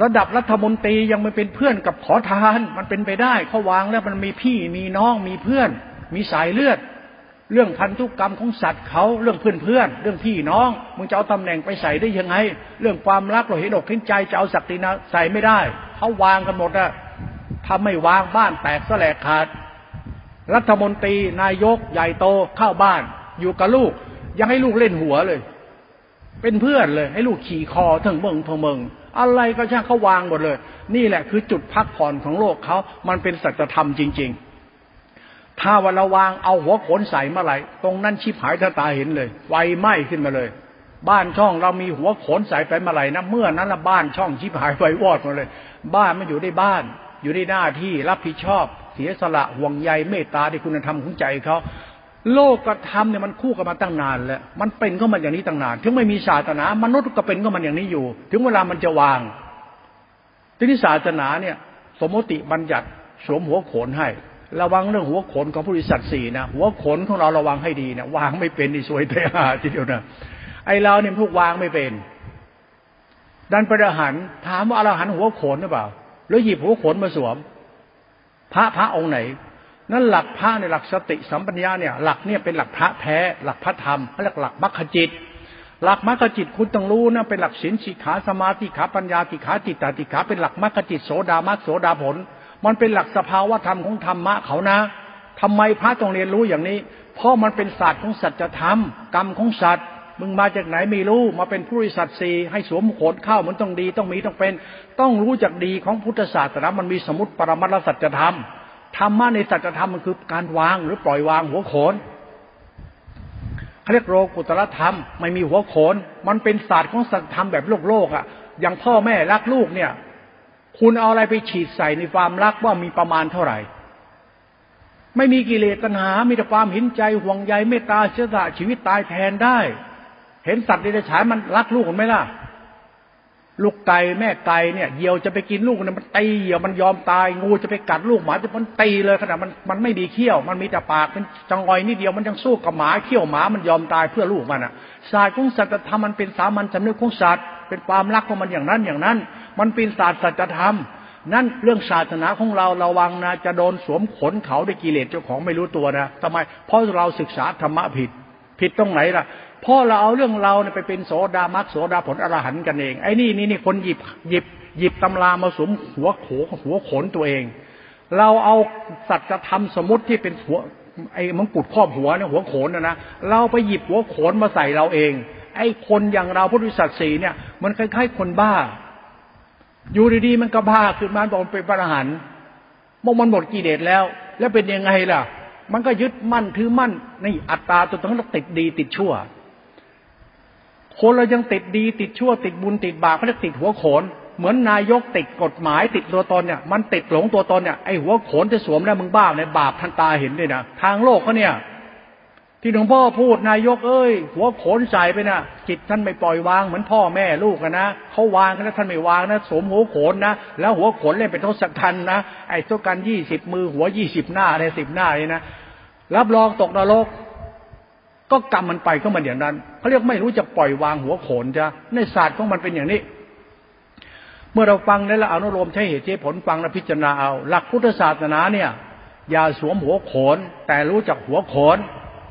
ระดับรัฐมนตรียังไม่เป็นเพื่อนกับขอทาน มันเป็นไปได้เขาวางแล้วมันมีพี่มีน้องมีเพื่อน มีสายเลือด เรื่องพันธุกรรมของสัตว์เขาเรื่องเพื่อนเพื่อนเรื่องพี่น้องมึงจะเอาตำแหน่งไปใส่ได้ยังไง เรื่องความรักเราเห็นอกเห็นใจจะเอาศักดินาใส่ไม่ได้เขาวางกันหมดอะทำไม่วางบ้านแตกสลกขาด รัฐมนตรีนายกใหญ่โตเข้าบ้าน อยู่กับลูก ยังให้ลูกเล่นหัวเลย เป็นเพื่อนเลย ให้ลูกขี่คอถึงเมืองทงเมืองอะไรก็ช่างเขาวางหมดเลย นี่แหละคือจุดพักผ่อนของโลกเขามันเป็นสัจธรรมจริง ๆ ถ้าวันระวางเอาหัวขนใส่เมื่อไหร่ตรงนั้นชิบหายถ้าตาเห็นเลยไฟไหม้ขึ้นมาเลย บ้านช่องเรามีหัวขนใส่ไปเมื่อไหร่นะเมื่อนั้นละบ้านช่องชิบหายไฟวอดมาเลย บ้านไมันอยู่ในบ้าน อยู่ในหน้าที่รับผิดชอบ เสียสละห่วงใยเมตตาในคุณธรรมของใจเขาโลกกระทำเนี่ยมันคู่กันมาตั้งนานแล้ว มันเป็นก็มันอย่างนี้ตั้งนาน ถึงไม่มีศาสนามนุษย์ก็เป็นก็มันอย่างนี้อยู่ ถึงเวลามันจะวาง ทีนี้ศาสนาเนี่ย สมมติบัญญัติสวมหัวโขนให้ ระวังเรื่องหัวขนของผู้บริษัทสี่นะหัวขนของเราระวังให้ดีนะวางไม่เป็นนี่สวยแต่หาทีเดียวนะไอเราเนี่ยพวกวางไม่เป็น ดันประหันถามว่าอรหันหัวขนหรือเปล่า แล้วหยิบหัวขนมาสวม พระพระองค์ไหน นั่นหลักพระในหลักสติสัมปัญญาเนี่ย หลักเนี่ยเป็นหลักพระแท้ หลักพระธรรมเขาเรียกหลักมรรคจิต หลักมรรคจิตคุณต้องรู้นะเป็นหลักศีลสิกขาสมาธิขาปัญญาติขาจิตตติขาเป็นหลักมรรคจิตโสดามรรคโสดาผล มันเป็นหลักสภาวธรรมของธรรมะเขานะทำไมพระต้องเรียนรู้อย่างนี้ เพราะมันเป็นศาสตร์ของสัจธรรม กรรมของสัตว์มึงมาจากไหนไม่รู้มาเป็นผู้ริสัตสีให้สวมโขนเข้ามันต้องดีต้องมีต้องเป็น ต้องรู้จักดีของพุทธศาสนามันมีสมุติปรมัตถสัจธรรมธรรมะในสัจธรรมมันคือการวางหรือปล่อยวางหัวโขนเขาเรียกโรกุตรธรรม ไม่มีหัวโขน มันเป็นศาสตร์ของสัจธรรมแบบโลกโลกอะอย่างพ่อแม่รักลูกเนี่ย คุณเอาอะไรไปฉีดใส่ในความรักว่ามีประมาณเท่าไหร่ ไม่มีกิเลสตัณหา มีแต่ความเห็นใจห่วงใยเมตตาเสียสละชีวิตตายแทนได้ เห็นสัตว์ในเดรัจฉานมันรักลูกมันไหมล่ะ ลูกไก่แม่ไก่เนี่ยเหยี่ยวจะไปกินลูกเนี่ยมันตีเหยี่ยวมันยอมตาย งูจะไปกัดลูกหมาจะมันตีเลยขนาดมันมันไม่มีเขี้ยว มันมีแต่ปากมันจังอยนิดเดียวมันยังสู้กับหมาเขี้ยวหมามันยอมตายเพื่อลูกมันอะศาสตร์ของสัตว์ธรรมมันเป็นสามัญสำนึกของสัตว์ เป็นความรักของมันอย่างนั้นอย่างนั้น มันเป็นศาสตร์สัจธรรม นั่นเรื่องศาสนาของเราระวังนะจะโดนสวมขนเขาด้วยกิเลสเจ้าของไม่รู้ตัวนะทำไม เพราะเราศึกษาธรรมะผิด ผิดตรงไหนล่ะเพราะเราเอาเรื่องเราเนี่ยไปเป็นโสดามักโสดาผลอรหันต์กันเอง ไอ้นี่นี่นี่คนหยิบหยิบหยิบตำรามาสวมหัวโขหัวขนตัวเอง เราเอาสัจธรรมสมมติที่เป็นหัวไอ้มังกุดครอบหัวเนี่ยหัวโขนนะนะเราไปหยิบหัวโขนมาใส่เราเอง ไอ้คนอย่างเราพุทธศาสนาเนี่ย มันคล้ายๆ คนบ้า อยู่ดีๆมันก็บ้าขึ้นมาบอกเป็นพระอรหันต์มองมันหมดกิเลสแล้ว แล้วเป็นยังไงล่ะ มันก็ยึดมั่นถือมั่นในอัตตาตัวตรงนั้นติดดีติดชั่ว คนเรายังติดดีติดชั่ว ติดบุญติดบาปเขาะติดหัวโขน เหมือนนายกติดกฎหมาย ติดตัวตนเนี่ย มันติดหลงตัวตนเนี่ยไอ้หัวโขนจะสวมแล้วมึงบ้าเนี่ยบาปทันตาเห็นเลยนะทางโลกเขาเนี่ย ที่หลวงพ่อพูดนายกเอ้ย หัวโขนใส่ไปนะ่ะจิตท่านไม่ปล่อยวางเหมือนพ่อแม่ลูกนะเขาวางนแล้วท่านไม่วางนะสวมหัวโขนนะแล้วหัวโขนเล่นเป็นทศกัณฐ์นะไอ้ทศกัณฐ์ยี่สิบมือหัวยี่สิบหน้าอะไรสิบหน้าเลยนะรับรองตกนรก ก็กรรมมันไปก็มันอย่างนั้นเขาเรียกไม่รู้จะปล่อยวางหัวโขนจ้ะในศาสตร์ของมันเป็นอย่างนี้ เมื่อเราฟังแล้วเราอนุโลมใช้เหตุใช้ผลฟังและพิจารณาเอา หลักพุทธศาสนาเนี่ย อย่าสวมหัวโขน แต่รู้จักหัวโขน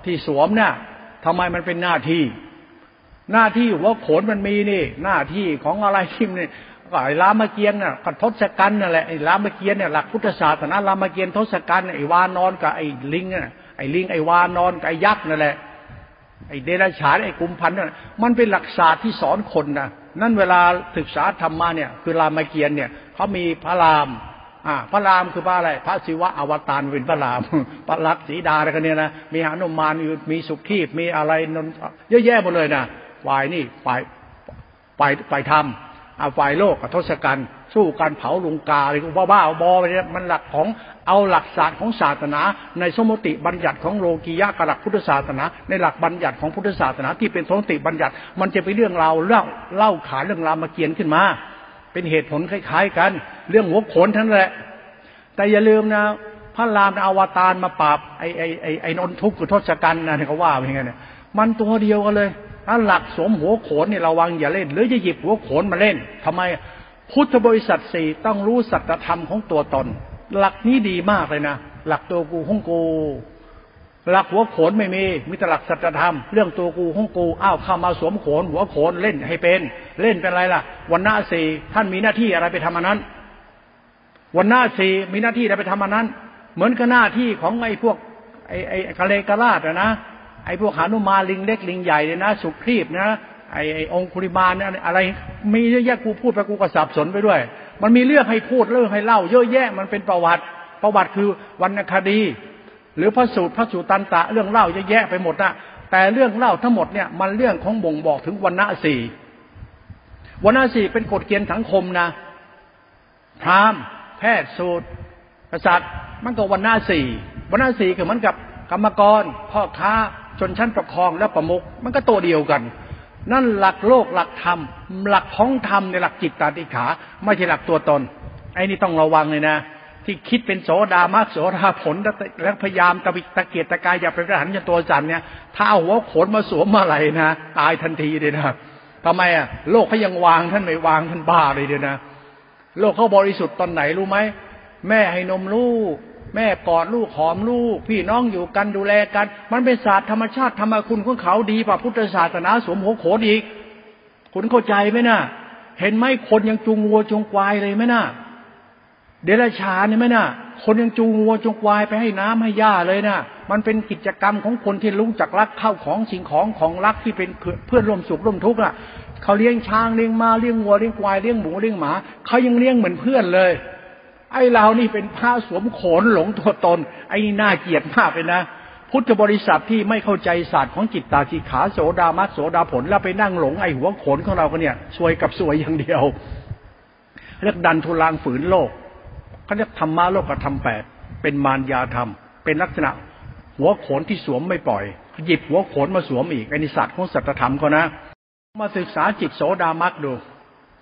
ที่สวมเนี่ยทำไมมันเป็นหน้าที่ หน้าที่หัวโขนมันมีนี่ หน้าที่ของอะไรที่นี่ก็ไอ้รามเกียรติน่ะก็ทศกัณฐ์นั่นแหละไอ้รามเกียรติเนี่ยหลักพุทธศาสนารามเกียรติทศกัณฐ์ไอ้วานอนกับไอ้ลิงน่ะไอ้ลิงไอ้วานอนกับไอ้ยักษ์นั่นแหละไอ้เดรัจฉานไอ้กุมพันธ์นั่นมันเป็นหลักศาสตร์ที่สอนคนนะนั่นเวลาศึกษาธรรมะเนี่ย คือรามเกียรติเนี่ยเขามีพระราม อ่าพระรามคือพระอะไร พระศิวะอวตารเป็นพระราม พระลักษสีดาอะไรกันเนี่ยนะ มีหานุมานมีสุขีบมีอะไรนนเยอะแยะหมดเลยนะฝ่ายนี่ฝ่ายฝ่ายฝ่ายธรรมอาฝ่ายโลกกับทศกัณฐ์สู้การเผาลุงกาอะไรบ้าบ้าบอไปเนี่ยมันหลักของเอาหลักศาสตร์ของศาสนา ในสมมติบัญญัติของโลกียะกับหลักพุทธศาสนา ในหลักบัญญัติของพุทธศาสนาที่เป็นสมมติบัญญัติ มันจะเป็นเรื่องราวเล่าเล่าขานเรื่องราวมาเกียนขึ้นมา เป็นเหตุผลคล้ายๆกัน เรื่องหัวโขนทั้งนั้นแหละ แต่อย่าลืมนะ พระรามอวตารมาปราบไอ้ไอ้ไอ้ไอ้นนทุกข์กับทศกัณฐ์นะเขาว่าเป็นไงเนี่ยมันตัวเดียวกันเลยถ้าหลักสวมหัวโขนเนี่ยระวังอย่าเล่น หรือจะหยิบหัวโขนมาเล่นทำไมพุทธบริษัทสี่ต้องรู้สัจธรรมของตัวตน หลักนี้ดีมากเลยนะ หลักตัวกูของกู หลักหัวโขนไม่มีมีแต่หลักสัจธรรม เรื่องตัวกูของกูอ้าวเข้ามาสวมโขนหัวโขนเล่นให้เป็น เล่นเป็นอะไรล่ะ วันหน้าสี่ท่านมีหน้าที่อะไรไปทำอันนั้น วันหน้าสี่มีหน้าที่อะไรไปทำอันนั้น เหมือนกับหน้าที่ของไอ้พวกไอ้ไอ้กะเลกะลาดนะไอ้พวกหานุมาลิงเล็กลิงใหญ่เนี่ยนะ สุครีบนะไอ้ไอ้องคุริมาเนี่ยอะไร มีเยอะแยะกูพูดไปกูก็สับสนไปด้วย มันมีเรื่องให้พูดเรื่องให้เล่า เยอะแยะมันเป็นประวัติ ประวัติคือวรรณคดี หรือพระสูตรพระสูตรตันตะเรื่องเล่าเยอะแยะไปหมดนะแต่เรื่องเล่าทั้งหมดเนี่ยมันเรื่องของบ่งบอกถึงวันณะสี่วันณะสี่เป็นกฎเกณฑ์สังคมนะพราหมณ์ แพทย์สูตรกษัตริย์มันก็วันหน้าสี่วันหน้าสี่คือเหมือนกับกรรมกรพ่อค้าชนชั้นปกครองและประมุขมันก็ตัวเดียวกัน นั่นหลักโลกหลักธรรม หลักของธรรมในหลักจิตตาติขา ไม่ใช่หลักตัวตนไอ้นี่ต้องระวังเลยนะ ที่คิดเป็นโสดามากโสดาผลแล้วพยายามตะวิตะเกียรตะกายอย่าเป็นพระหันจะตัวจันเนี่ยถ้าเอาหัวขนมาสวมมาอะไรนะตายทันทีเลยนะทำไมอะโลกเขายังวางท่านไม่วางท่านบ้าเลยเดียนะ โลกเขาบริสุทธิ์ตอนไหนรู้ไหมแม่ให้นมลูก แม่กอดลูกหอมลูก พี่น้องอยู่กันดูแลกัน มันเป็นศาสตร์ธรรมชาติธรรมคุณของเขาดีกว่าพุทธศาสนาสวมหัวโขนอีก คุณเข้าใจไหมนะ่ะ เห็นไหมคนยังจูงวัวจูงควายเลยไหมนะ่ะ เดรัจฉานนี่ไหมนะ่ะ คนยังจูงวัวจูงควายไปให้น้ำให้หญ้าเลยนะ่ะ มันเป็นกิจกรรมของคนที่รู้จักรักเข้าของสิ่งของของรักที่เป็นเพื่อนร่วมสุขร่วมทุกข์อะเขาเลี้ยงช้างเลี้ยงม้าเลี้ยงวัวเลี้ยงควายเลี้ยงหมูเลี้ยงหมาเขายังเลี้ยงเหมือนเพื่อนเลย ไอ้เรานี่เป็นผ้าสวมโขนหลงตัวตน ไอ้นี่น่าเกลียดมากเลยนะพุทธบริษัทที่ไม่เข้าใจศาสตร์ของจิตตาสีขาโสดามัสโสดาผลแล้วไปนั่งหลงไอ้หัวโขนของเราเนี่ย สวยกับสวยอย่างเดียวเรียกดันทุลังฝืนโลก เขาเรียกธรรมะโลกธรรมแปดเป็นมารยาธรรม เป็นลักษณะ หัวโขนที่สวมไม่ปล่อย หยิบหัวโขนมาสวมอีกไอ้นิสัตของสัตธรรมเขานะ มาศึกษาจิตโสดามักดู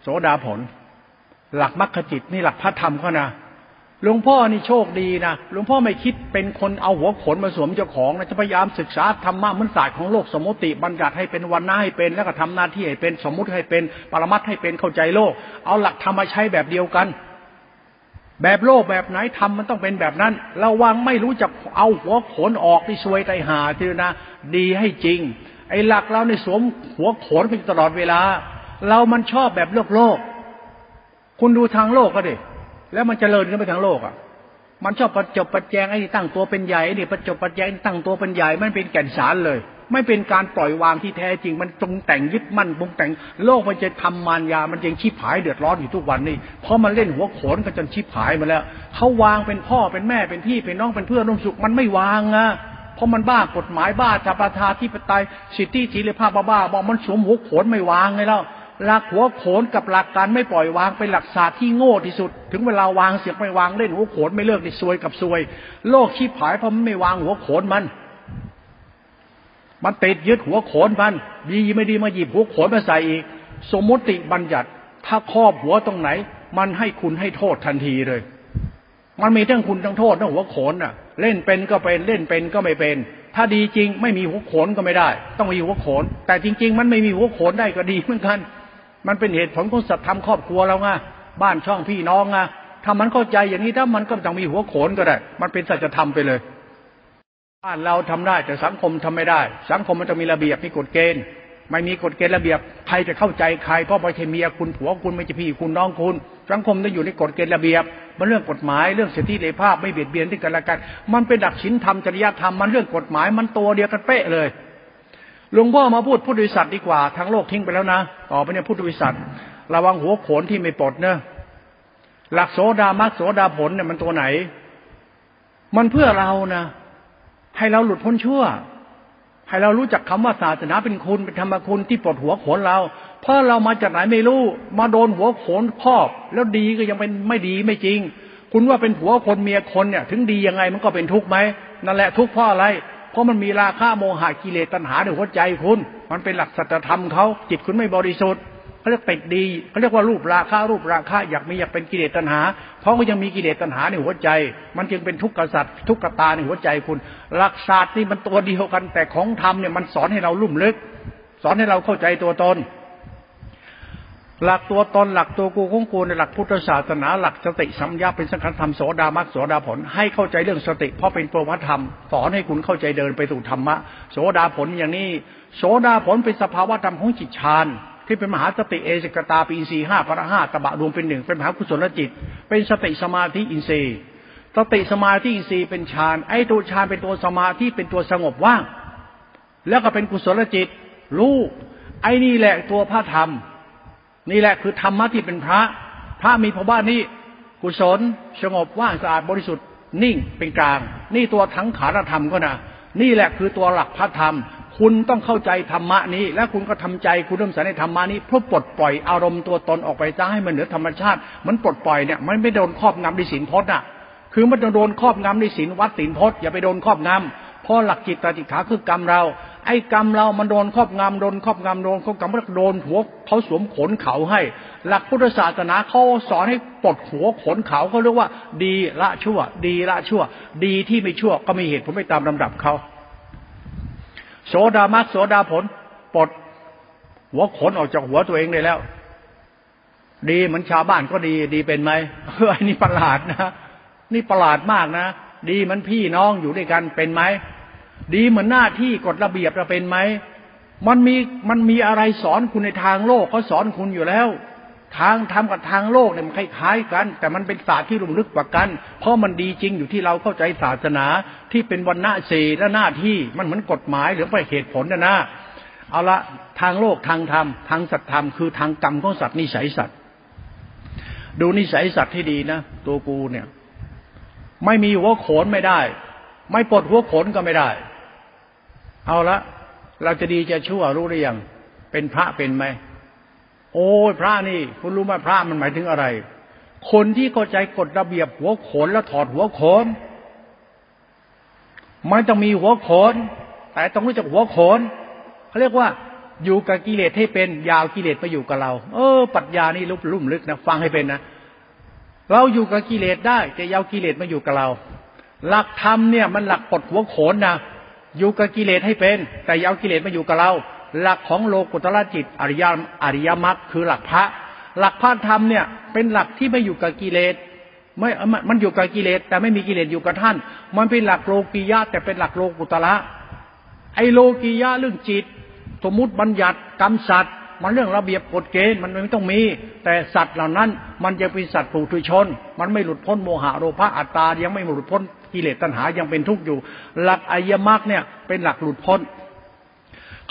โสดาผล หลักมรรคจิตนี่หลักพระธรรมเขานะหลวงพ่อนี่โชคดีนะหลวงพ่อไม่คิดเป็นคนเอาหัวขนมาสวมเจ้าของนะจะพยายามศึกษาธรรมะมันศาสตร์ของโลกสมมติบัญญัติให้เป็นวันหน้าให้เป็น แล้วก็ทำหน้าที่ให้เป็นสมมุติให้เป็นปรมัตให้เป็นเข้าใจโลก เอาหลักธรรมมาใช้แบบเดียวกัน แบบโลกแบบไหนทำมันต้องเป็นแบบนั้นระวังไม่รู้จักเอาหัวขนออกที่ซวยไตหาทีนะ ดีให้จริง ไอ้หลักเราในสวมหัวโขนไปตลอดเวลา เรามันชอบแบบโลกโลก คุณดูทางโลกก็ดิแล้วมันจเจริญขึ้นไปทางโลกอะ มันชอบประจบประแจงไอ้นี่ตั้งตัวเป็นใหญ่นี่ประจบประแจงตั้งตัวเป็นใหญ่มันเป็นแก่นสารเลย ไม่เป็นการปล่อยวางที่แท้จริง มันจงแต่งยึดมั่นบงแต่ง โลกมันจะทำมารยา มันยังชิบหายเดือดร้อนอยู่ทุกวันนี่เพราะมันเล่นหัวโขนกันจนชิบหายมาแล้วเขาวางเป็นพ่อเป็นแม่เป็นพี่เป็นน้องเป็นเพื่อนร่วมสุขมันไม่วางอะเพราะมันบ้ากฎหมายบ้าจัประทาที่ปไตยสิทธิศีลภาพบ้าบอกมันสวมหัวโขนไม่วางไงแล้วหลักหัวโขนกับหลักการไม่ปล่อยวางเป็นหลักศาสตร์ที่โง่ที่สุด ถึงเวลาวางเสียงไม่วางเล่นหัวโขนไม่เลิกนี่ซวยกับซวย โลกชีพหายเพราะมันไม่วางหัวโขนมัน มันติดยึดหัวโขนมันดีไม่ดีมาหยิบหัวโขนมาใส่อีก สมมติบัญญัติ ถ้าครอบหัวตรงไหน มันให้คุณให้โทษทันทีเลย มันมีทั้งคุณทั้งโทษทั้งหัวโขนน่ะ เล่นเป็นก็เป็นเล่นเป็นก็ไม่เป็น ถ้าดีจริงไม่มีหัวโขนก็ไม่ได้ ต้องมีหัวโขน แต่จริง ๆ มันไม่มีหัวโขนได้ก็ดีเหมือนกัน มันเป็นเหตุผลของสัตธรรมครอบครัวเราไงบ้านช่องพี่น้องไงถ้ามันเข้าใจอย่างนี้ถ้ามันก็ต้องมีหัวโขนก็ได้ มันเป็นสัจธรรมไปเลย บ้านเราทำได้แต่สังคมทำไม่ได้ สังคมมันจะมีระเบียบมีกฎเกณฑ์ ไม่มีกฎเกณฑ์ระเบียบใครจะเข้าใจใคร เพราะไม่ใช่เมียคุณผัวคุณไม่ใช่พี่คุณน้องคุณ สังคมต้องอยู่ในกฎเกณฑ์ระเบียบ มันเรื่องกฎหมายเรื่องสิทธิเสรีภาพไม่เบียดเบียนที่กันและกัน มันเป็นหลักศีลธรรมจริยธรรมมันเรื่องกฎหมายมันตัวเดียวกันเป๊ะเลยหลวงพ่อมาพูดพุทธวิสัชดีกว่าทางโลกทิ้งไปแล้วนะต่อไปเนี่ยพุทธวิสัชระวังหัวโขนที่ไม่ปลดเนะหลักโสดามักโสดาผลเนี่ยมันตัวไหน มันเพื่อเรานะ ให้เราหลุดพ้นชั่ว ให้เรารู้จักคำว่าศาสนาเป็นคุณเป็นธรรมคุณที่ปลดหัวโขนเรา เพราะเรามาจากไหนไม่รู้ มาโดนหัวโขนครอบ แล้วดีก็ยังเป็นไม่ดีไม่จริง คุณว่าเป็นผัวคนเมียคนเนี่ย ถึงดียังไงมันก็เป็นทุกข์ไหมนั่นแหละทุกข์เพราะอะไร เพราะมันมีราคะโมหะกิเลสตัณหาในหัวใจคุณ มันเป็นหลักสัจธรรมเขาจิตคุณไม่บริสุทธิ์ เขาเรียกติดดีเขาเรียกว่ารูปราคารูปราคาอยากมีอยากเป็นกิเลสตัณหา เพราะก็ยังมีกิเลสตัณหาในหัวใจ มันจึงเป็นทุกข์กษัตริย์ทุกขตาในหัวใจคุณ หลักศาสตร์นี่มันตัวเดียวกัน แต่ของธรรมเนี่ยมันสอนให้เราลุ่มลึก สอนให้เราเข้าใจตัวตนหลักตัวตนหลักตัวกูของกูในหลักพุทธศาสนา หลักสติสัมยาเป็นสังขารธรรมโสดามักโสดาผล ให้เข้าใจเรื่องสติ เพราะเป็นตัววัฒธรรม สอนให้คุณเข้าใจเดินไปสู่ธรรมะ โสดาผลอย่างนี้ โสดาผลเป็นสภาวะธรรมของจิตฌาน ที่เป็นมหาสติเอสกตาปีอินทรีห้าพระห้าตบะรวมเป็นหนึ่งเป็นมหากุศลจิต เป็นสติสมาธิอินทรีย์สติสมาธิอินทรีย์เป็นฌานไอ้ตัวฌานเป็นตัวสมาธิเป็นตัวสงบว่าง แล้วก็เป็นกุศลจิตรู้ไอ้นี่แหละตัวพระธรรม นี่แหละคือธรรมะที่เป็นพระ พระมีภาวะนี้กุศลสงบว่างสะอาดบริสุทธิ์นิ่งเป็นกลาง นี่ตัวทั้งขารธรรมก็นะนี่แหละคือตัวหลักพระธรรม คุณต้องเข้าใจธรรมะนี้ และคุณก็ทำใจคุณเริ่มใส่ในธรรมะนี้เพื่อปลดปล่อยอารมณ์ตัวตนออกไปจ้าให้มันเหนือธรรมชาติ มันปลดปล่อยเนี่ยมันไม่โดนครอบงำในสินพจน์อะ คือมันจะโดนครอบงำในสินวัดสินพจน์อย่าไปโดนครอบงำเพราะหลักจิตตติขาคือกรรมเรา ไอ้กรรมเรามันโดนครอบงำโดนครอบงำโดนครอบงำแล้วโดนหัวเขาสวมขนเขาให้ หลักพุทธศาสนาเขาสอนให้ปลดหัวขนเขาเขาเรียกว่า ดีละชั่ว ดีละชั่ว ดีที่ไม่ชั่วก็มีเหตุผลไม่ตามลำดับเขา โสดามักโสดาผลปลดหัวขนออกจากหัวตัวเองได้แล้ว ดีเหมือนชาวบ้านก็ดี ดีเป็นไหมเฮ้ยนี่ประหลาดนะนี่ประหลาดมากนะดีเหมือนพี่น้องอยู่ด้วยกันเป็นไหมดีเหมือนหน้าที่กฎระเบียบเราเป็นไหมมันมีมันมีอะไรสอนคุณในทางโลกเขาสอนคุณอยู่แล้ว ทางธรรมกับทางโลกเนี่ยมันคล้ายๆกัน แต่มันเป็นศาสตร์ที่ลุ่มลึกกว่ากัน เพราะมันดีจริงอยู่ที่เราเข้าใจศาสนาที่เป็นวันณะเสและหน้าที่มันเหมือนกฎหมายหรือไปเหตุผลนะนะเอาละทางโลกทางธรรมทางสัตธรรมคือทางกรรมของสัตว์นิสัยสัตว์ดูนิสัยสัตว์ที่ดีนะตัวกูเนี่ย ไม่มีหัวโขนไม่ได้ ไม่ปลดหัวโขนก็ไม่ได้ เอาละเราจะดีจะชั่วรู้หรือยังเป็นพระเป็นไหม โอ้ยพระนี่ คุณรู้ไหมพระมันหมายถึงอะไร คนที่เข้าใจกฎระเบียบหัวโขนแล้วถอดหัวโขนมันต้องมีหัวโขน แต่ต้องรู้จักหัวโขนเขาเรียกว่า อยู่กับกิเลสให้เป็นยาวกิเลสมาอยู่กับเรา เออปัญญานี่ลุ่มลุ่มลึกนะฟังให้เป็นนะเราอยู่กับกิเลสได้แต่ยาวกิเลสมาอยู่กับเรา หลักธรรมเนี่ยมันหลักปลดหัวโขนนะอยู่กับกิเลสให้เป็น แต่ยาวกิเลสมาอยู่กับเรา หลักของโลกุตละจิตอริยอริยมรรคคือหลักพระ หลักพระธรรมเนี่ยเป็นหลักที่ไม่อยู่กับกิเลสไม่มันอยู่กับกิเลสแต่ไม่มีกิเลสอยู่กับท่าน มันเป็นหลักโลกียะแต่เป็นหลักโลกุตละไอโลกียะเรื่องจิต สมมติบัญญัติกรรมสัตว์มันเรื่องระเบียบกฎเกณฑ์มันไม่ต้องมี แต่สัตว์เหล่านั้น มันยังเป็นสัตว์ผู้ทุชน มันไม่หลุดพ้นโมหะโลภะอัตตายังไม่หลุดพ้นกิเลสตัณหายังเป็นทุกข์อยู่ หลักอริยมรรคเนี่ยเป็นหลักหลุดพ้น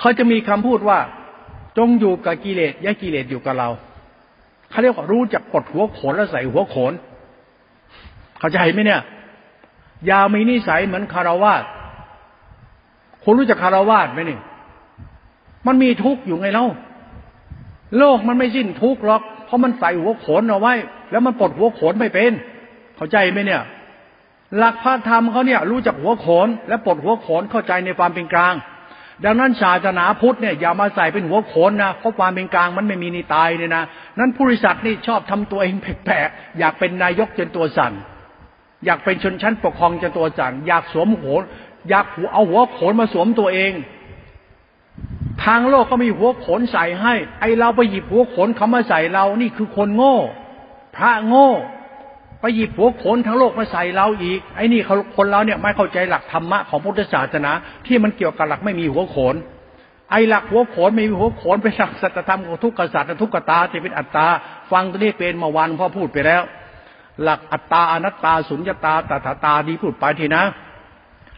เขาจะมีคำพูดว่า จงอยู่กับกิเลสอย่ากิเลสอยู่กับเราเขาเรียกว่ารู้จักกดหัวโขนแล้วใส่หัวโขน เข้าใจไหมเนี่ย ยามีนิสัยเหมือนคารวาสคุณรู้จักคารวาสไหมนี่มันมีทุกข์อยู่ไงเล่าโลกมันไม่สิ้นทุกข์หรอก เพราะมันใส่หัวโขนเอาไว้ แล้วมันปลดหัวโขนไม่เป็น เข้าใจไหมเนี่ย หลักพระธรรมเขาเนี่ย รู้จักหัวโขน และปลดหัวโขนเข้าใจในความเป็นกลาง ดังนั้นศาสนาพุทธเนี่ยอย่ามาใส่เป็นหัวโขนนะเพราะความเป็นกลางมันไม่มีนิตายเนี่ยนะนั้นผู้ริษัทนี่ชอบทำตัวเองแปลกๆอยากเป็นนายกจนตัวสั่นอยากเป็นชนชั้นปกครองจนตัวสั่นอยากสวมหัวอยากหัวเอาหัวโขนมาสวมตัวเอง ทางโลกก็มีหัวโขนใส่ให้ ไอเราไปหยิบหัวโขนเขามาใส่เรานี่คือคนโง่ พระโง่ ไปหยิบหัวโขนทั้งโลกมาใส่เราอีก ไอ้นี่คนเราเนี่ยไม่เข้าใจหลักธรรมะของพุทธศาสนา ที่มันเกี่ยวกับหลักไม่มีหัวโขน ไอ้หลักหัวโขนไม่มีหัวโขนเป็นหลักสัจธรรมของทุกขสัตว์ทุกขตาที่เป็นอัตตา ฟังตัวนี้เป็นมาวันพ่อพูดไปแล้ว หลักอัตตาอนัตตาสุญญตาตถาตาดีพูดไปทีนะ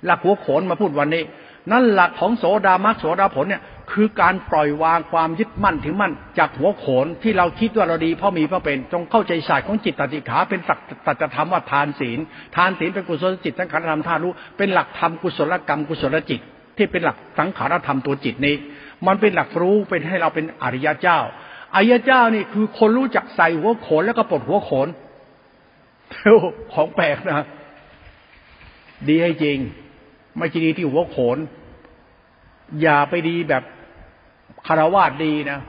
หลักหัวโขนมาพูดวันนี้ นั่นหลักของโสดามักโสดาผลเนี่ย คือการปล่อยวางความยึดมั่นถือมั่น จากหัวโขนที่เราคิดว่าเราดีเพราะมีเพราะเป็น จงเข้าใจศาสตร์ของจิตตติขา เป็นสัจธรรมว่าทานศีล ทานศีลเป็นกุศลจิตสังขารธรรมท่ารู้เป็นหลักธรรมกุศลกรรมกุศลจิต ที่เป็นหลักสังขารธรรมตัวจิตนี้ มันเป็นหลักรู้เป็นให้เราเป็นอริยเจ้าอริยเจ้านี่คือคนรู้จักใส่หัวโขนแล้วก็ปลดหัวโขนของแปลกนะดีให้จริง ไม่ใช่ดีที่หัวโขน อย่าไปดีแบบ คารวาสดีนะ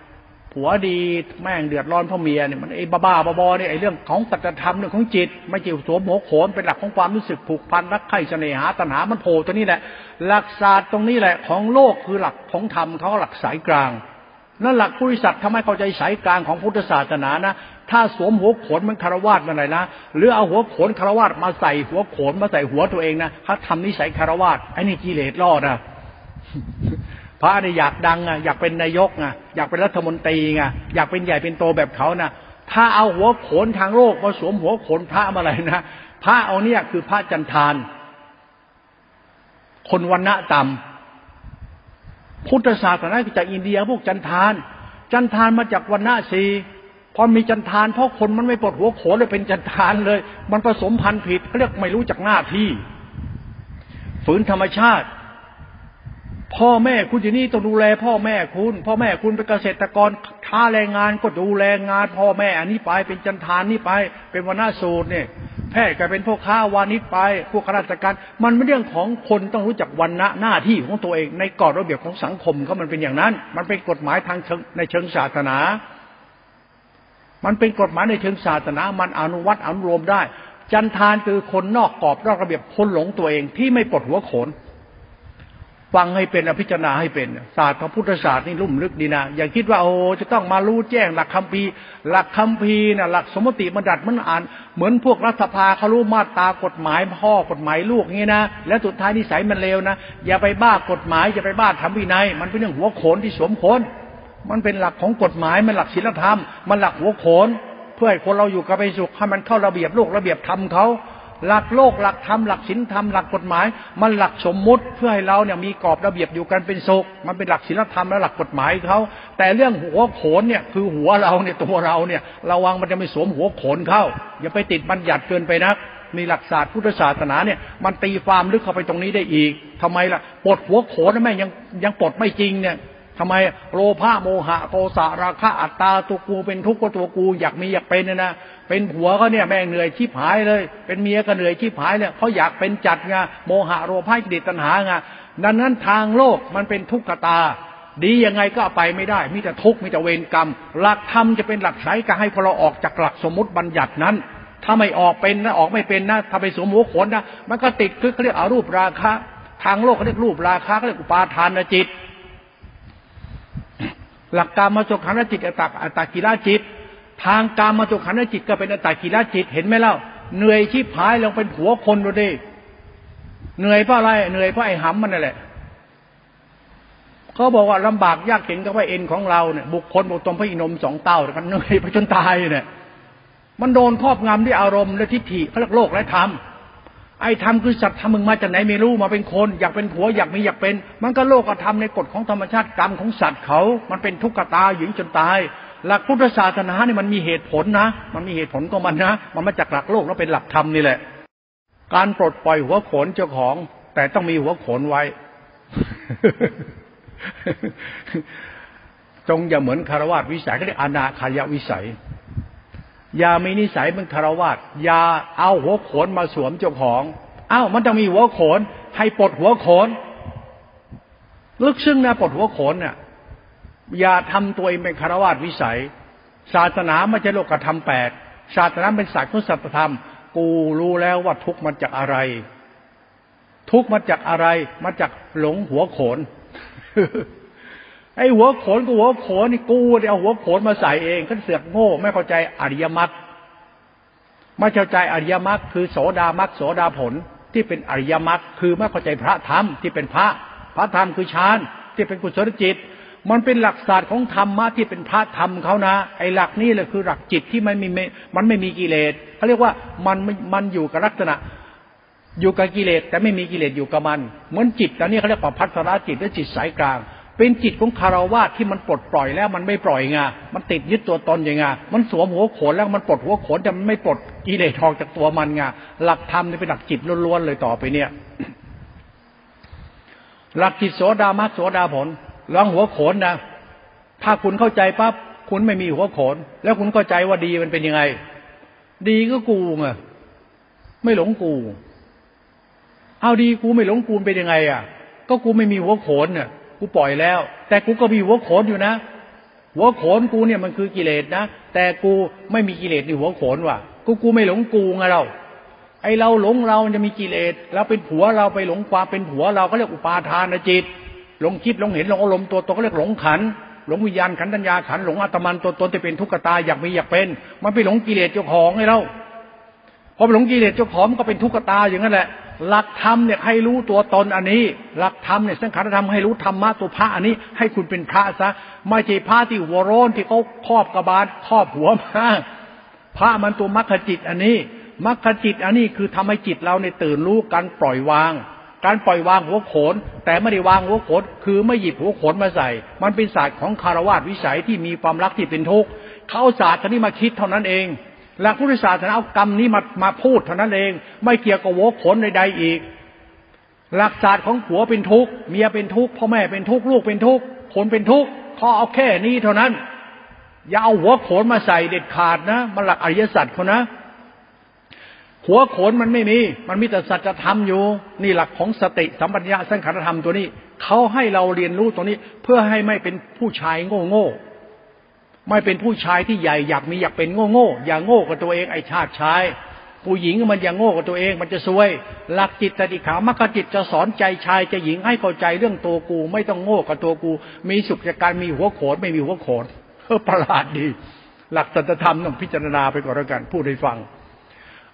ผัวดีแม่งเดือดร้อนพ่อเมียเนี่ยมันไอ้บ้าบ้าบอเนี่ยไอ้เรื่องของสัจธรรมเรื่องของจิตไม่เกี่ยวสวมหัวโขนเป็นหลักของความรู้สึกผูกพันรักใคร่เสน่หาตัณหามันโผล่ตัวนี้แหละ หลักศาสตร์ตรงนี้แหละของโลกคือหลักของธรรมเขาหลักสายกลางนั่นหลักบริษัททำให้เข้าใจสายกลางของพุทธศาสนานะถ้าสวมหัวโขนมันคารวาสมาไหนนะหรือเอาหัวโขนคารวาสมาใส่หัวโขนมาใส่หัวตัวเองนะถ้าทำนิสัยคารวาสไอ้นี่กิเลสรอดนะ พระเนี่ยอยากดังอะอยากเป็นนายกอะอยากเป็นรัฐมนตรีไงอยากเป็นใหญ่เป็นโตแบบเขานะถ้าเอาหัวโขนทางโลกมาสวมหัวโขนพระมาอะไรนะพระเอาเนี่ยคือพระจันทาน คนวันณะต่ำพุทธศาสนาจากอินเดียพวกจันทาน จันทานมาจากวันณะสีพอมีจันทานเพราะคนมันไม่ปลดหัวโขนเลยเป็นจันทานเลย มันผสมพันธุ์ผิดเขาเรียกไม่รู้จักหน้าที่ ฝืนธรรมชาติ พ่อแม่คุณอยู่นี่ต้องดูแล พ่อแม่คุณ พ่อแม่คุณเป็นเกษตรกรค้าแรงงานก็ดูแลงาน พ่อแม่อันนี้ไปเป็นจันทานนี่ไป เป็นวนาสูตรเนี่ยแพทย์ก็เป็นพวกค้าวานิชไป พวกข้าราชการ มันไม่เรื่องของคนต้องรู้จักวันณะหน้าที่ของตัวเอง ในกฎระเบียบของสังคมเขามันเป็นอย่างนั้น มันเป็นกฎหมายทางในเชิงศาสนา มันเป็นกฎหมายในเชิงศาสนา มันอนุวัตอนุรวมได้ จันทานคือคนนอกกรอบนอกระเบียบคนหลงตัวเองที่ไม่ปลดหัวโขน ฟังให้เป็นอภิจารณาให้เป็นศาสตร์ของพุทธศาสตร์นี่ลุ่มลึกดีนะอย่าคิดว่าโอ้จะต้องมารู้แจ้งหลักคำพีหลักคำพีนะหลักสมมติบัญญัติมันอ่าน เหมือนพวกรัฐสภาเขารู้มาตรากฎหมายพ่อกฎหมายลูกงี้นะแล้วสุดท้ายนิสัยมันเลวนะอย่าไปบ้ากฎหมายอย่าไปบ้าทำวินัย มันเป็นเรื่องหัวโขนที่สวมโขนมันเป็นหลักของกฎหมายมันหลักศีลธรรม มันหลักหัวโขน เพื่อให้คนเราอยู่กับไปสุขให้มันเข้าระเบียบโลกระเบียบธรรมเขา หลักโลกหลักธรรมหลักศีลธรรมหลักกฎหมาย มันหลักสมมุติเพื่อให้เราเนี่ยมีกรอบระเบียบอยู่กันเป็นสุขมันเป็นหลักศีลธรรมและหลักกฎหมายเขาแต่เรื่องหัวโขนเนี่ยคือหัวเราเนี่ยตัวเราเนี่ยระวังมันจะไม่สวมหัวโขนเข้า อย่าไปติดบัญญัติเกินไปนักมีหลักศาสตร์พุทธศาสนาเนี่ยมันตีความลึกเข้าไปตรงนี้ได้อีกทำไมล่ะปลดหัวโขนแม่ยังยังปลดไม่จริงเนี่ย ทำไมโลภะโมหะโทสะราคะอัตตาตัวกูเป็นทุกข์ก็ตัวกูอยากมีอยากเป็นนะเป็นผัวก็เนี่ยแม่งเหนื่อยชีพหายเลย เป็นเมียก็เหนื่อยชีพหายเนี่ยเขาอยากเป็นจัดไงโมหะโลภะกิเลสตัณหาไงดังนั้นทางโลกมันเป็นทุกขตา ดียังไงก็ไปไม่ได้ มีแต่ทุกข์มีแต่เวรกรรม หลักธรรมจะเป็นหลักสายการให้พวกเราออกจากหลักสมมติบัญญัตินั้น ถ้าไม่ออกเป็นนะออกไม่เป็นนะถ้าไปสวมหัวขนนะมันก็ติดคือเขาเรียกอารูปราคะ ทางโลกเขาเรียกรูปราคะเขาเรียกอุปาทานจิต หลักการมาสุขันจิตอัตตาอัตตากิราจิต ทางการมาสุขันจิตก็เป็นอัตตากิราจิตเห็นไหมเล่าเหนื่อยชีพหายลงเป็นผัวคนดูดิเหนื่อยเพราะอะไรเหนื่อยเพราะไอ้หำมันนั่นแหละเขาบอกว่าลำบากยากเข็นก็ว่าเอ็นของเราเนี่ยบุคคลบุคตมพระอินมสองเต้ากันเหนื่อยไปจนตายเนี่ยมันโดนครอบงำด้วยอารมณ์และทิฏฐิเขาเรียกโลกและธรรม ไอ้ธรรมคือสัตว์ทำมึงมาจากไหนไม่รู้มาเป็นคน อยากเป็นผัวอยากมีอยากเป็น มันก็โลกธรรมในกฎของธรรมชาติกรรมของสัตว์เขา มันเป็นทุกขตาหญิงจนตาย หลักพุทธศาสนาเนี่ยมันมีเหตุผลนะ มันมีเหตุผลของมันนะ มันมาจากหลักโลกแล้วเป็นหลักธรรมนี่แหละ การปลดปล่อยหัวโขนเจ้าของ แต่ต้องมีหัวโขนไว้ จงอย่าเหมือนคารวะวิสัยก็เรียกอนาคายวิสัย อย่ามีนิสัยเป็นคารวาสอย่าเอาหัวโขนมาสวมเจ้าของ เอ้ามันต้องมีหัวโขน ให้ปลดหัวโขน ลึกซึ้งนะปลดหัวโขนเนี่ยอย่าทำตัวเองเป็นคารวาสวิสัย ศาสนาไม่ใช่โลกธรรมแปดศาสนาเป็นศาสตร์ของสัจธรรม กูรู้แล้วว่าทุกมันจากอะไร ทุกมาจากอะไรมาจากหลงหัวโขน ไอ้หัวโขนกูหัวโขนนี่กูเนี่ยเอาหัวโขนมาใส่เองเขาเสือกโง่ ไม่เข้าใจอริยมรรคไม่เข้าใจอริยมรรคคือโสดามรรคโสดาผลที่เป็นอริยมรรคคือไม่เข้าใจพระธรรมที่เป็นพระ พระธรรมคือฌานที่เป็นกุศลจิต มันเป็นหลักศาสตร์ของธรรมะที่เป็นพระธรรมเขานะ ไอ้หลักนี้แหละคือหลักจิตที่มันมีมันไม่มีกิเลสเขาเรียกว่ามันมันอยู่กับลักษณะอยู่กับกิเลสแต่ไม่มีกิเลสอยู่กับมัน เหมือนจิตตอนนี้เขาเรียกว่าพัฒนาจิตและจิตสายกลาง เป็นจิตของคารวะที่มันปลดปล่อยแล้วมันไม่ปล่อยไงมันติดยึดตัวตนอย่างไงมันสวมหัวโขนแล้วมันปลดหัวโขนแต่มันไม่ปลดกิเลสทองจากตัวมันไงหลักธรรมนี่เป็นหลักจิตล้วนๆเลยต่อไปเนี่ย หลักจิตโสดามัสโสดาผลลองหัวโขนนะ ถ้าคุณเข้าใจปั๊บคุณไม่มีหัวโขน แล้วคุณเข้าใจว่าดีมันเป็นยังไง ดีก็กูไงไม่หลงกู เอาดีกูไม่หลงกูเป็นยังไง อะ ก็กูไม่มีหัวโขนเนี่ย กูปล่อยแล้ว แต่กูก็มีหัวโขนอยู่นะ หัวโขนกูเนี่ยมันคือกิเลสนะ แต่กูไม่มีกิเลสในหัวโขนว่ะ กูกูไม่หลงกูไงเรา ไอเราหลงเราจะมีกิเลสเราเป็นผัวเราไปหลงความเป็นผัวเราก็เรียกอุปาทานจิต หลงคิดหลงเห็นหลงอารมณ์ตัวตนก็เรียกหลงขัน หลงวิญญาณขันธัญญาขันหลงอัตมันตัวตนจะเป็นทุกขตาอยากมีอยากเป็น มันไปหลงกิเลสเจ้าของไงเรา พอไปหลงกิเลสเจ้าของก็เป็นทุกขตาอย่างนั้นแหละ หลักธรรมเนี่ยให้รู้ตัวตนอันนี้ หลักธรรมเนี่ยสังขารธรรมให้รู้ธรรมะตัวพระอันนี้ ให้คุณเป็นพระซะ ไม่ใช่พระที่หัวโรนที่เขาครอบกระบาลครอบหัวมาพระมันตัวมรรคจิตอันนี้มรรคจิตอันนี้คือทำให้จิตเราในตื่นรู้การปล่อยวาง การปล่อยวางหัวโขน แต่ไม่ได้วางหัวโขน คือไม่หยิบหัวโขนมาใส่ มันเป็นศาสตร์ของคารวะวิสัยที่มีความรักที่เป็นทุกข์เขาศาสตร์นี้มาคิดเท่านั้นเอง หลักพุทธศาสนาเอากรรมนี้มามาพูดเท่านั้นเอง ไม่เกี่ยวกับโวขนใดๆอีก หลักศาสตร์ของผัวเป็นทุกข์เมียเป็นทุกข์พ่อแม่เป็นทุกข์ลูกเป็นทุกข์คนเป็นทุกข์เขาเอาแค่นี้เท่านั้น อย่าเอาหัวโขนมาใส่เด็ดขาดนะมันหลักอริยสัจเขานะ หัวโขนมันไม่มี มันมีแต่สัจธรรมอยู่ นี่หลักของสติสัมปัญญาสังขารธรรมตัวนี้เขาให้เราเรียนรู้ตัวนี้เพื่อให้ไม่เป็นผู้ชายโง่โง่ ไม่เป็นผู้ชายที่ใหญ่อยากมีอยากเป็นโง่โง่อย่าโง่กับตัวเองไอชาติชายผู้หญิงมันอย่าโง่กับตัวเองมันจะซวย หลักจิตติขามรรคจิตจะสอนใจชายจะหญิงให้เข้าใจเรื่องตัวกู ไม่ต้องโง่กับตัวกู มีสุขจากการมีหัวโขนไม่มีหัวโขนเออประหลาดดี หลักสัจธรรมต้องพิจารณาไปก่อนแล้วกันพูดให้ฟัง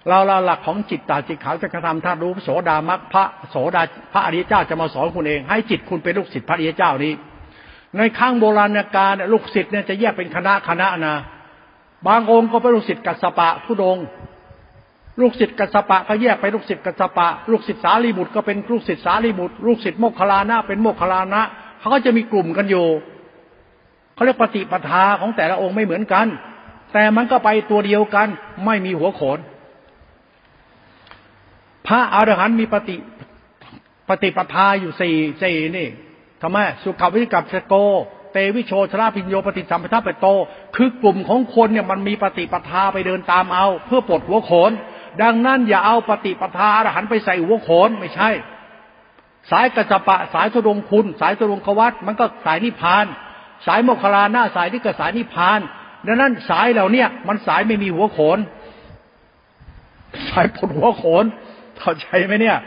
เราเราหลักของจิตตาจิตขาวจะกระทำท่ารู้โสดามัคพระโสดาพระอริยเจ้าจะมาสอนคุณเอง ให้จิตคุณเป็นลูกศิษย์พระอริยเจ้านี้ ในข้างโบราณกาลลูกศิษย์เนี่ยจะแยกเป็นคณะคณะนะบางองค์ก็เป็นลูกศิษย์กัสปะผู้ดง ลูกศิษย์กัสปะก็แยกไปลูกศิษย์กัสปะ ลูกศิษย์สารีบุตรก็เป็นลูกศิษย์สารีบุตร ลูกศิษย์โมคคลานะเป็นโมคคลานะเขาก็จะมีกลุ่มกันอยู่เขาเรียกปฏิปทาของแต่ละองค์ไม่เหมือนกัน แต่มันก็ไปตัวเดียวกันไม่มีหัวโขน พระอรหันต์มีปฏิปฏิปทาอยู่สี่สี่นี่ ทำไมสุขวิกับสโก เตวิโชชราพิญโยปฏิสัมปทาเปโต คือกลุ่มของคนเนี่ยมันมีปฏิปทาไปเดินตามเอา เพื่อปลดหัวโขน ดังนั้นอย่าเอาปฏิปทาอรหันไปใส่หัวโขนไม่ใช่ สายกัจจปะ สายสรงคุณ สายสรงขวัตมันก็สายนิพพาน สายโมคลาหน้าสายที่ก็สายนิพพาน ดังนั้นสายเหล่านี้มันสายไม่มีหัวโขน สายปลดหัวโขนเข้าใจไหมเนี่ย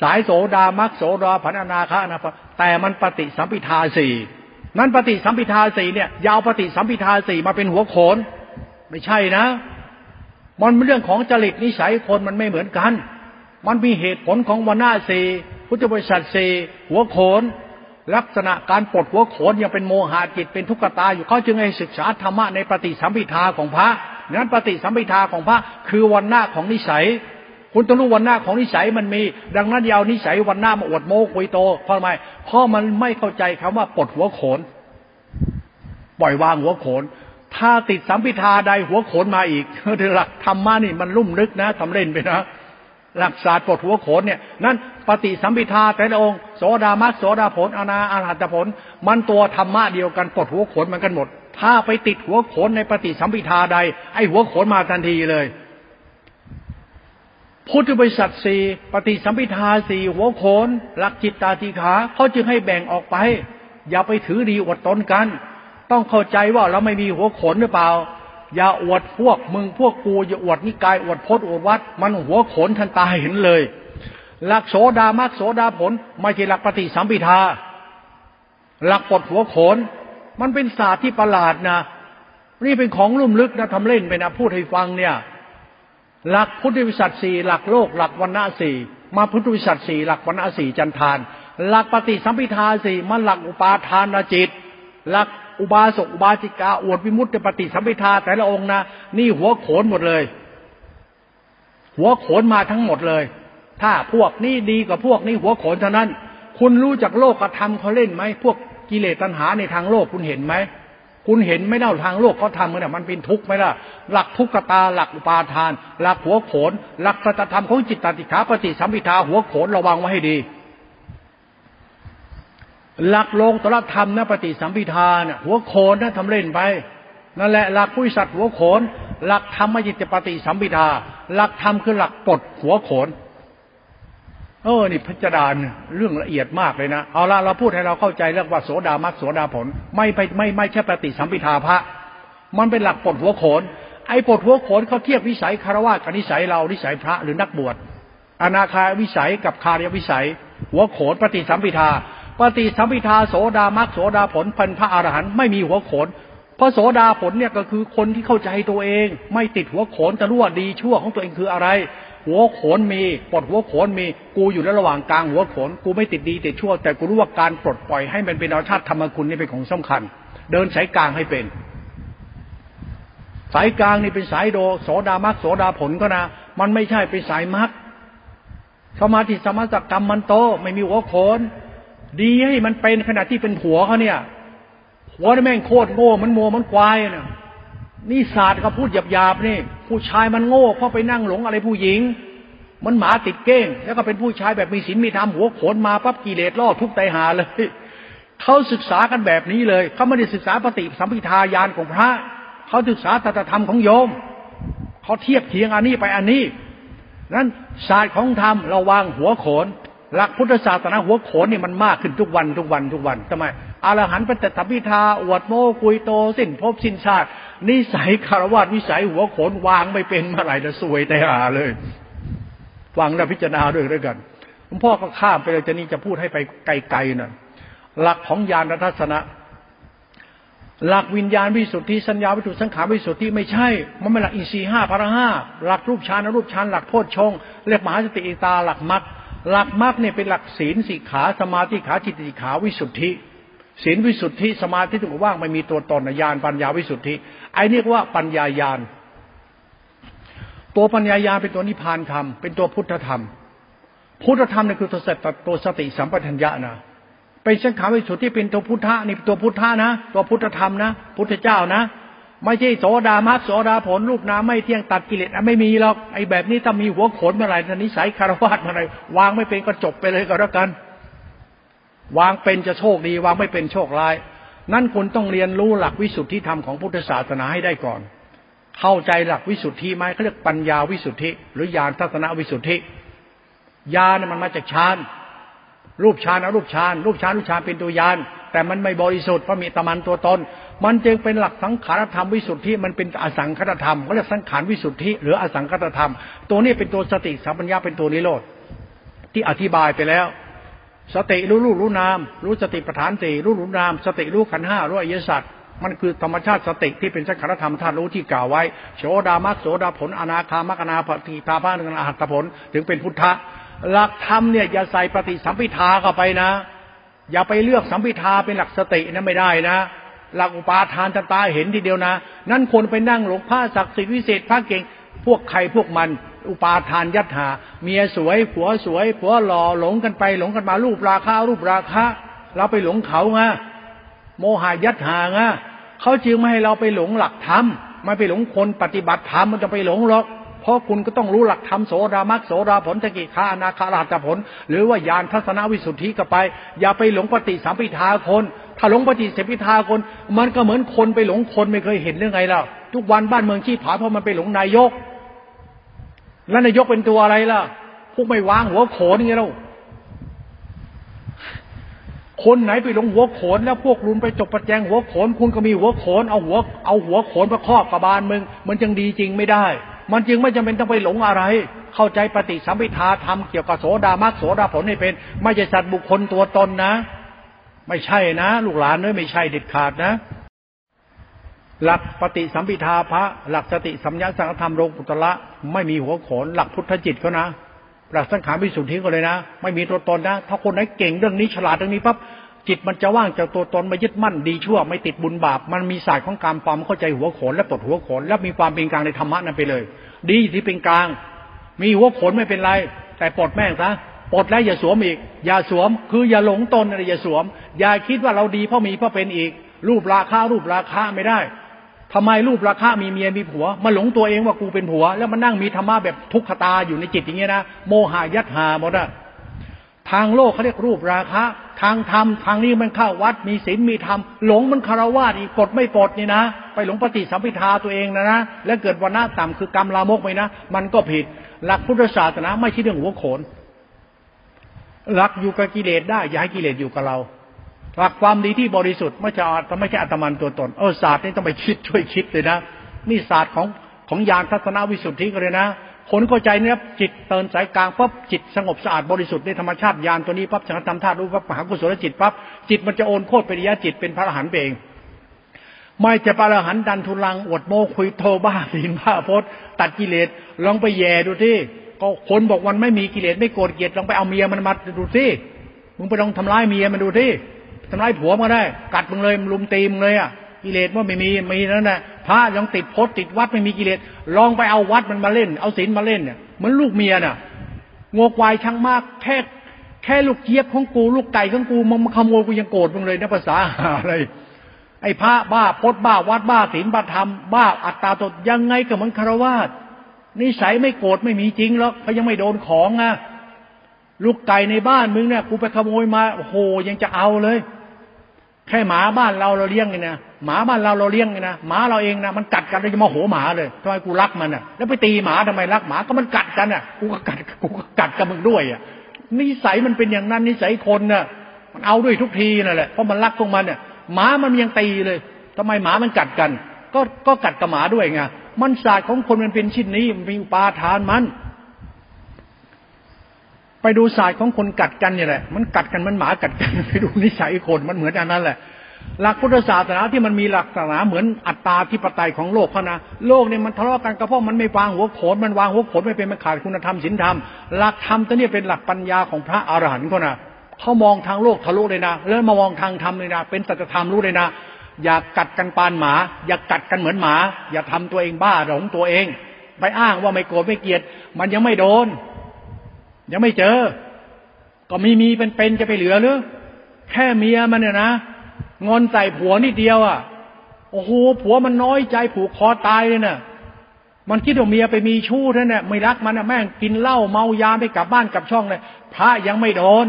สายโสดามักโสดาผันอนาคานะ แต่มันปฏิสัมพิทาสี่นั้นปฏิสัมพิทาสี่เนี่ยยาวปฏิสัมพิทาสี่มาเป็นหัวโขน ไม่ใช่นะ มันเป็นเรื่องของจริตนิสัยคนมันไม่เหมือนกัน มันมีเหตุผลของวันหน้าสี่พุทธบริษัทสี่หัวโขน ลักษณะการปลดหัวโขนยังเป็นโมหะจิตเป็นทุกขตาอยู่เขาจึงให้ศึกษาธรรมะในปฏิสัมพิทาของพระนั้นปฏิสัมพิทาของพระคือวันหน้าของนิสัย คุณต้องรู้วันหน้าของนิสัยมันมี ดังนั้นยาวนิสัยวันหน้ามาอวดโม้คุยโตเพราะทำไมเพราะมันไม่เข้าใจคำว่าปลดหัวโขน ปล่อยวางหัวโขน ถ้าติดสัมพิทาใดหัวโขนมาอีกเอหลักธรรมะนี่มันลุ่มลึกนะทำเล่นไปนะหลักศาสตร์ปลดหัวโขนเนี่ยนั่นปฏิสัมพิทาแต่ละองค์โสดามัสโสดาผลอนาอาหัตผล มันตัวธรรมะเดียวกันปลดหัวโขนมันกันหมด ถ้าไปติดหัวโขนในปฏิสัมพิทาใด ไอ้หัวโขนมาทันทีเลย พุทธบริษัทสี่ปฏิสัมพิทาสี่หัวโขนหลักจิตตาติขาเขาจึงให้แบ่งออกไป อย่าไปถือดีอวดตนกัน ต้องเข้าใจว่าเราไม่มีหัวโขนหรือเปล่า อย่าอวดพวกมึงพวกกูอย่าอวดนิกายอวดพจน์อวดวัด มันหัวโขนทันตาเห็นเลย หลักโสดามักโสดาผล ไม่ใช่หลักปฏิสัมพิทา หลักปดหัวโขน มันเป็นศาสตร์ที่ประหลาดนะนี่เป็นของลุ่มลึกนะทำเล่นไปนะพูดให้ฟังเนี่ย หลักพุทธวิสัชสี่หลักโลกหลักวันณะสี่มาพุทธวิสัชสี่หลักวันณะสี่จันทาน หลักปฏิสัมพิทาสี่มันหลักอุปาทานจิต หลักอุบาสกอุบาสิกาอวดวิมุตติปฏิสัมพิทาแต่ละองค์นะนี่หัวโขนหมดเลย หัวโขนมาทั้งหมดเลย ถ้าพวกนี้ดีกว่าพวกนี้หัวโขนเท่านั้น คุณรู้จักโลกกระทำเขาเล่นไหมพวกกิเลสตัณหาในทางโลกคุณเห็นไหม คุณเห็นไม่เล่าทางโลกเขาทำกันเนี่ยมันเป็นทุกข์ไหมล่ะ หลักทุกขตาหลักอุปาทาน หลักหัวโขน หลักสัจธรรมของจิตตติขาปฏิสัมพิทาหัวโขนระวังไว้ให้ดี หลักโลงตรธรรมนะปฏิสัมพิทาเนี่ยหัวโขนนะทำเล่นไปนั่นแหละหลักพุทธสัตว์หัวโขน หลักธรรมจิตปฏิสัมพิทา หลักธรรมคือหลักปลดหัวโขน ออนี่พิจารณาเรื่องละเอียดมากเลยนะเอาละเราพูดให้เราเข้าใจเรื่องว่าโสดามักโสดาผล ไม่ไปไม่ไม่ใช่ปฏิสัมพิทาพระ มันเป็นหลักปดหัวโขน ไอ้ปดหัวโขนเขาเทียบวิสัยคารวะกับนิสัยเรานิสัยพระหรือนักบวชอนาคาวิสัยกับคารยวิสัย หัวโขนปฏิสัมพิทาปฏิสัมพิทาโสดามักโสดาผลเป็นพระอรหันต์ไม่มีหัวโขนเพราะโสดาผลเนี่ยก็คือคนที่เข้าใจตัวเอง ไม่ติดหัวโขนแต่รู้ว่าดีชั่วของตัวเองคืออะไร หัวโขนมีปลดหัวโขนมี กูอยู่ในระหว่างกลางหัวโขน กูไม่ติดดีติดชั่ว แต่กูรู้ว่าการปลดปล่อยให้มันเป็นอาชาติธรรมคุณนี่เป็นของสำคัญ เดินสายกลางให้เป็น สายกลางนี่เป็นสายโดโสดามักโสดาผลก็นะ มันไม่ใช่เป็นสายมักสมาธิสมาสกรรมมันโต ไม่มีหัวโขน ดีให้มันเป็นขณะที่เป็นหัวเขาเนี่ยหัวนี่แม่งโคตรโง่มันโมมันควายเนี่ย นี่ศาสตร์เขาพูดหยาบๆนี่ ผู้ชายมันโง่เพราะไปนั่งหลงอะไรผู้หญิง มันหมาติดเก้ง แล้วก็เป็นผู้ชายแบบมีศีลมีธรรมหัวโขนมาปั๊บกิเลสล่อทุกไตหาเลยเขาศึกษากันแบบนี้เลยเขาไม่ได้ศึกษาปฏิสัมพิทายานของพระเขาศึกษาตถธรรมของโยมเขาเทียบเทียงอันนี้ไปอันนี้นั้นศาสตร์ของธรรมระวังหัวโขน หลักพุทธศาสนาหัวโขนนี่มันมากขึ้นทุกวันทุกวันทุกวันทำไมอรหันต์ปฏิสัมพิทาอวดโมกุยโตสิ้นภพสิ้นชาติ นิสัยคารวะวิสัยหัวโขนวางไม่เป็นเมื่อไหร่จะสวยแต่หาเลยฟังแล้วพิจารณาด้วยด้วยกันหลวงพ่อก็ข้ามไปเลยจะนี่จะพูดให้ไปไกลๆน่ะหลักของญาณทัศนะหลักวิญญาณวิสุทธิสัญญาวิถุสังขารวิสุทธิไม่ใช่ มันไม่หลักอินทรีห้าพระห้าหลักรูปฌานรูปฌานหลักโพชฌงเรียกมหาสติอิตาหลักมรรคหลักมรรคเนี่ยเป็นหลักศีลสิกขาสมาธิขาจิตติขาวิสุทธิ ศีลวิสุทธิสมาธิถูกว่างไม่มีตัวตนญาณปัญญาวิสุทธิไอ้นี่ว่าปัญญายาณตัวปัญญายาณเป็นตัวนิพพานธรรมเป็นตัวพุทธธรรม พุทธธรรมนี่คือตัวสติตัวสติสัมปชัญญะนะเป็นสังขารวิสุทธิเป็นตัวพุทธะนี่ตัวพุทธะนะ ตัวพุทธธรรมนะ พุทธเจ้านะ ไม่ใช่โสดามัสโสดาผลรูปนามไม่เที่ยงตัดกิเลสไม่มีหรอกไอ้แบบนี้ถ้ามีหัวขนเมื่อไหร่นิสัยคารวะเมื่อไหร่วางไม่เป็นก็จบไปเลยก็แล้วกัน วางเป็นจะโชคดี วางไม่เป็นโชคร้าย นั่นคุณต้องเรียนรู้หลักวิสุทธิธรรมของพุทธศาสนาให้ได้ก่อน เข้าใจหลักวิสุทธิไหมเขาเรียกปัญญาวิสุทธิ หรือญาณทัศนวิสุทธิญาณมันมาจากฌานรูปฌานอรูปฌานรูปฌานรูปฌานเป็นตัวยานแต่มันไม่บริสุทธิ์เพราะมีตะมันตัวตน มันจึงเป็นหลักสังขารธรรมวิสุทธิมันเป็นอสังคตธรรมเขาเรียกสังขารวิสุทธิ หรืออสังคตธรรม ตัวนี้เป็นตัวสติสัมปัญญาเป็นตัวนิโรธที่อธิบายไปแล้ว สติรู้รู้รู้นาม รู้สติปัฏฐานสี่รู้รู้นาม สติรู้ขันห้ารู้อริยสัจมันคือธรรมชาติสติที่เป็นสังขารธรรมธาตุรู้ที่กล่าวไว้โสดามัสโสดาผลอนาคามัคนาปฏิตาภาคนึงอหัตผลถึงเป็นพุทธะหลักธรรมเนี่ยอย่าใส่ปฏิสัมพิทาเข้าไปนะ อย่าไปเลือกสัมพิทาเป็นหลักสตินะไม่ได้นะ หลักอุปาทานตาเห็นทีเดียวนะ นั่นคนไปนั่งหลงผ้าศักดิ์สิทธิ์วิเศษพระเก่ง พวกใครพวกมัน อุปาทานยัตหา เมียสวย ผัวสวย ผัวหล่อหลงกันไป หลงกันมารูปราคารูปราคาเราไปหลงเขาไงโมหายัตหาไงเขาจึงไม่ให้เราไปหลงหลักธรรมไม่ไปหลงคนปฏิบัติธรรมมันจะไปหลงหรอกเพราะคุณก็ต้องรู้หลักธรรมโสดามักโสดาผลตะกิคาอนาคาราตผล หรือว่ายานทัศนวิสุทธิก็ไป อย่าไปหลงปฏิสัมพิทาคน ถ้าหลงปฏิสัมพิทาคน มันก็เหมือนคนไปหลงคนไม่เคยเห็นเรื่องไงแล้วทุกวันบ้านเมืองชี้ผาเพราะมันไปหลงนายก แล้วนายกเป็นตัวอะไรล่ะ พวกไม่วางหัวโขนไงเราคนไหนไปลงหัวโขนแล้วพวกรุนไปจบประแจงหัวโขน คุณก็มีหัวโขนเอาหัวเอาหัวโขนประครอบกบาลมึง มันจึงดีจริงไม่ได้ มันจึงไม่จำเป็นต้องไปหลงอะไร เข้าใจปฏิสัมพิทาธรรมเกี่ยวกับโสดามักโสดาผลให้เป็น ไม่ใช่สัตว์บุคคลตัวตนนะ ไม่ใช่นะ ลูกหลานเนยไม่ใช่เด็ดขาดนะ หลักปฏิสัมพิทาพระ หลักสติสัมยาสังธรรมโลกุตละไม่มีหัวโขน หลักพุทธจิตเขานะหลักสังขารวิสุทธิก็เลยนะ ไม่มีตัวตนนะ ถ้าคนไหนเก่งเรื่องนี้ฉลาดเรื่องนี้ปั๊บจิตมันจะว่างจากตัวตนไม่ยึดมั่นดีชั่ว ไม่ติดบุญบาป มันมีศาสตร์ของการความเข้าใจหัวโขนและปลดหัวโขน และมีความเป็นกลางในธรรมะนั้นไปเลย ดีที่เป็นกลาง มีหัวโขนไม่เป็นไร แต่ปลดแม่งซะปลดแล้วอย่าสวมอีก อย่าสวม คืออย่าหลงตนอะอย่าสวม อย่าคิดว่าเราดีเพราะมีเพราะเป็นอีก รูปราคารูปราคาไม่ได้ ทำไมรูปราคามีเมียมีผัวมาหลงตัวเองว่ากูเป็นผัว แล้วมานั่งมีธรรมะแบบทุกขตาอยู่ในจิตอย่างเงี้ยนะโมหายัตหาหมดอะทางโลกเขาเรียกรูปราคะ ทางธรรมทางนี้มันเข้าวัดมีศีลมีธรรมหลงมันคารวะอีกปลดไม่ปลดนี่นะ ไปหลงปฏิสัมพิทาตัวเองนะนะแล้วเกิดวันหน้าต่ำคือกรรมลามกไปนะ มันก็ผิดหลักพุทธศาสนาไม่ใช่เรื่องหัวโขนหลักอยู่กับกิเลสได้ อย่าให้กิเลสอยู่กับเรา หลักความดีที่บริสุทธิ์ไม่ใช่ไม่ใช่อัตมันตัวตนเออศาสตร์นี่ต้องไปคิดช่วยคิดเลยนะนี่ศาสตร์ของของยานทัศนวิสุทธิก็เลยนะคนเข้าใจเนี่ยจิตเตือนสายกลางปั๊บจิตสงบสะอาดบริสุทธิ์ในธรรมชาติยานตัวนี้ปั๊บสังธรรมธาตุรู้ปั๊บมหากุศลจิตปั๊บจิตมันจะโอนโคตรไปริยะจิตเป็นพระอรหันต์เองไม่จะพระอรหันต์ดันทุลังอดโมคุยโทบ้าศีลบ้าพจน์ตัดกิเลสลองไปแย่ดูที่ก็คนบอกวันไม่มีกิเลสไม่โกรธเกลียดลองไปเอาเมียมันมาดูสิมึงไปลองทำร้ายเมียมันดูที่ ทำร้ายผัวมันได้ กัดมึงเลยลุมตีมึงเลยอะกิเลสว่าไม่มีมีนั่นแหละพระยังติดพจติดวัดไม่มีกิเลสลองไปเอาวัดมันมาเล่น เอาศีลมาเล่นเนี่ยเหมือนลูกเมียน่ะงวกวายช่างมากแค่แค่ลูกเจี๊ยบของกูลูกไก่ของกูมึงมาขโมยกูยังโกรธมึงเลยนะภาษาอะไรไอ้พระบ้าพจน์บ้าวัดบ้าศีลบ้าธรรมบ้าอัตตาตดยังไงก็เหมือนคารวาสนิสัยไม่โกรธไม่มีจริงหรอกเขายังไม่โดนของอะลูกไก่ในบ้านมึงเนี่ยกูไปขโมยมาโอ้โหยังจะเอาเลย แค่หมาบ้านเราเราเลี้ยงไงนะหมาบ้านเราเราเลี้ยงไงนะหมาเราเองนะมันกัดกันเราจะมาโหหมาเลยทำไมกูรักมันอะ แล้วไปตีหมาทำไมรักหมาก็มันกัดกันอะกูก็กัดกูก็กัดกับมึงด้วยอะนิสัยมันเป็นอย่างนั้นนิสัยคนน่ะ มันเอาด้วยทุกทีนั่นแหละเพราะมันรักของมันเนี่ยหมามันยังตีเลยทำไมหมามันกัดกัน ก็ก็กัดกับหมาด้วยไงมันศาสตร์ของคนมันเป็นชิ้นนี้มันมีอุปาทานมัน ไปดูศาสตร์ของคนกัดกันเนี่ยแหละ มันกัดกันมันหมากัดกันไปดูนิสัยคนมันเหมือนอันนั้นแหละ หลักพุทธศาสนาที่มันมีหลักศาสนาเหมือนอัตตาธิปไตยของโลกเขานะโลกเนี่ยมันทะเลาะกันก็เพราะมันไม่วางหัวโขนมันวางหัวโขนไม่เป็นมันขาดคุณธรรมศีลธรรมหลักธรรมตัวนี้เป็นหลักปัญญาของพระอรหันต์เขานะเขามองทางโลกทะลุเลยนะแล้วมามองทางธรรมเลยนะเป็นสัจธรรมรู้เลยนะอย่ากัดกันปานหมา อย่ากัดกันเหมือนหมา อย่าทำตัวเองบ้าหลงตัวเอง ไปอ้างว่าไม่โกรธไม่เกลียด มันยังไม่โดน ยังไม่เจอ ก็มีมีเป็นเป็นจะไปเหลือหรือ แค่เมียมันเนี่ยนะงอนใส่ผัวนิดเดียวอะโอ้โหผัวมันน้อยใจผูกคอตายเลยน่ะ มันคิดว่าเมียไปมีชู้ท่านเนี่ยไม่รักมันนะแม่งกินเหล้าเมายาไปกลับบ้านกลับช่องเลยพระยังไม่โดน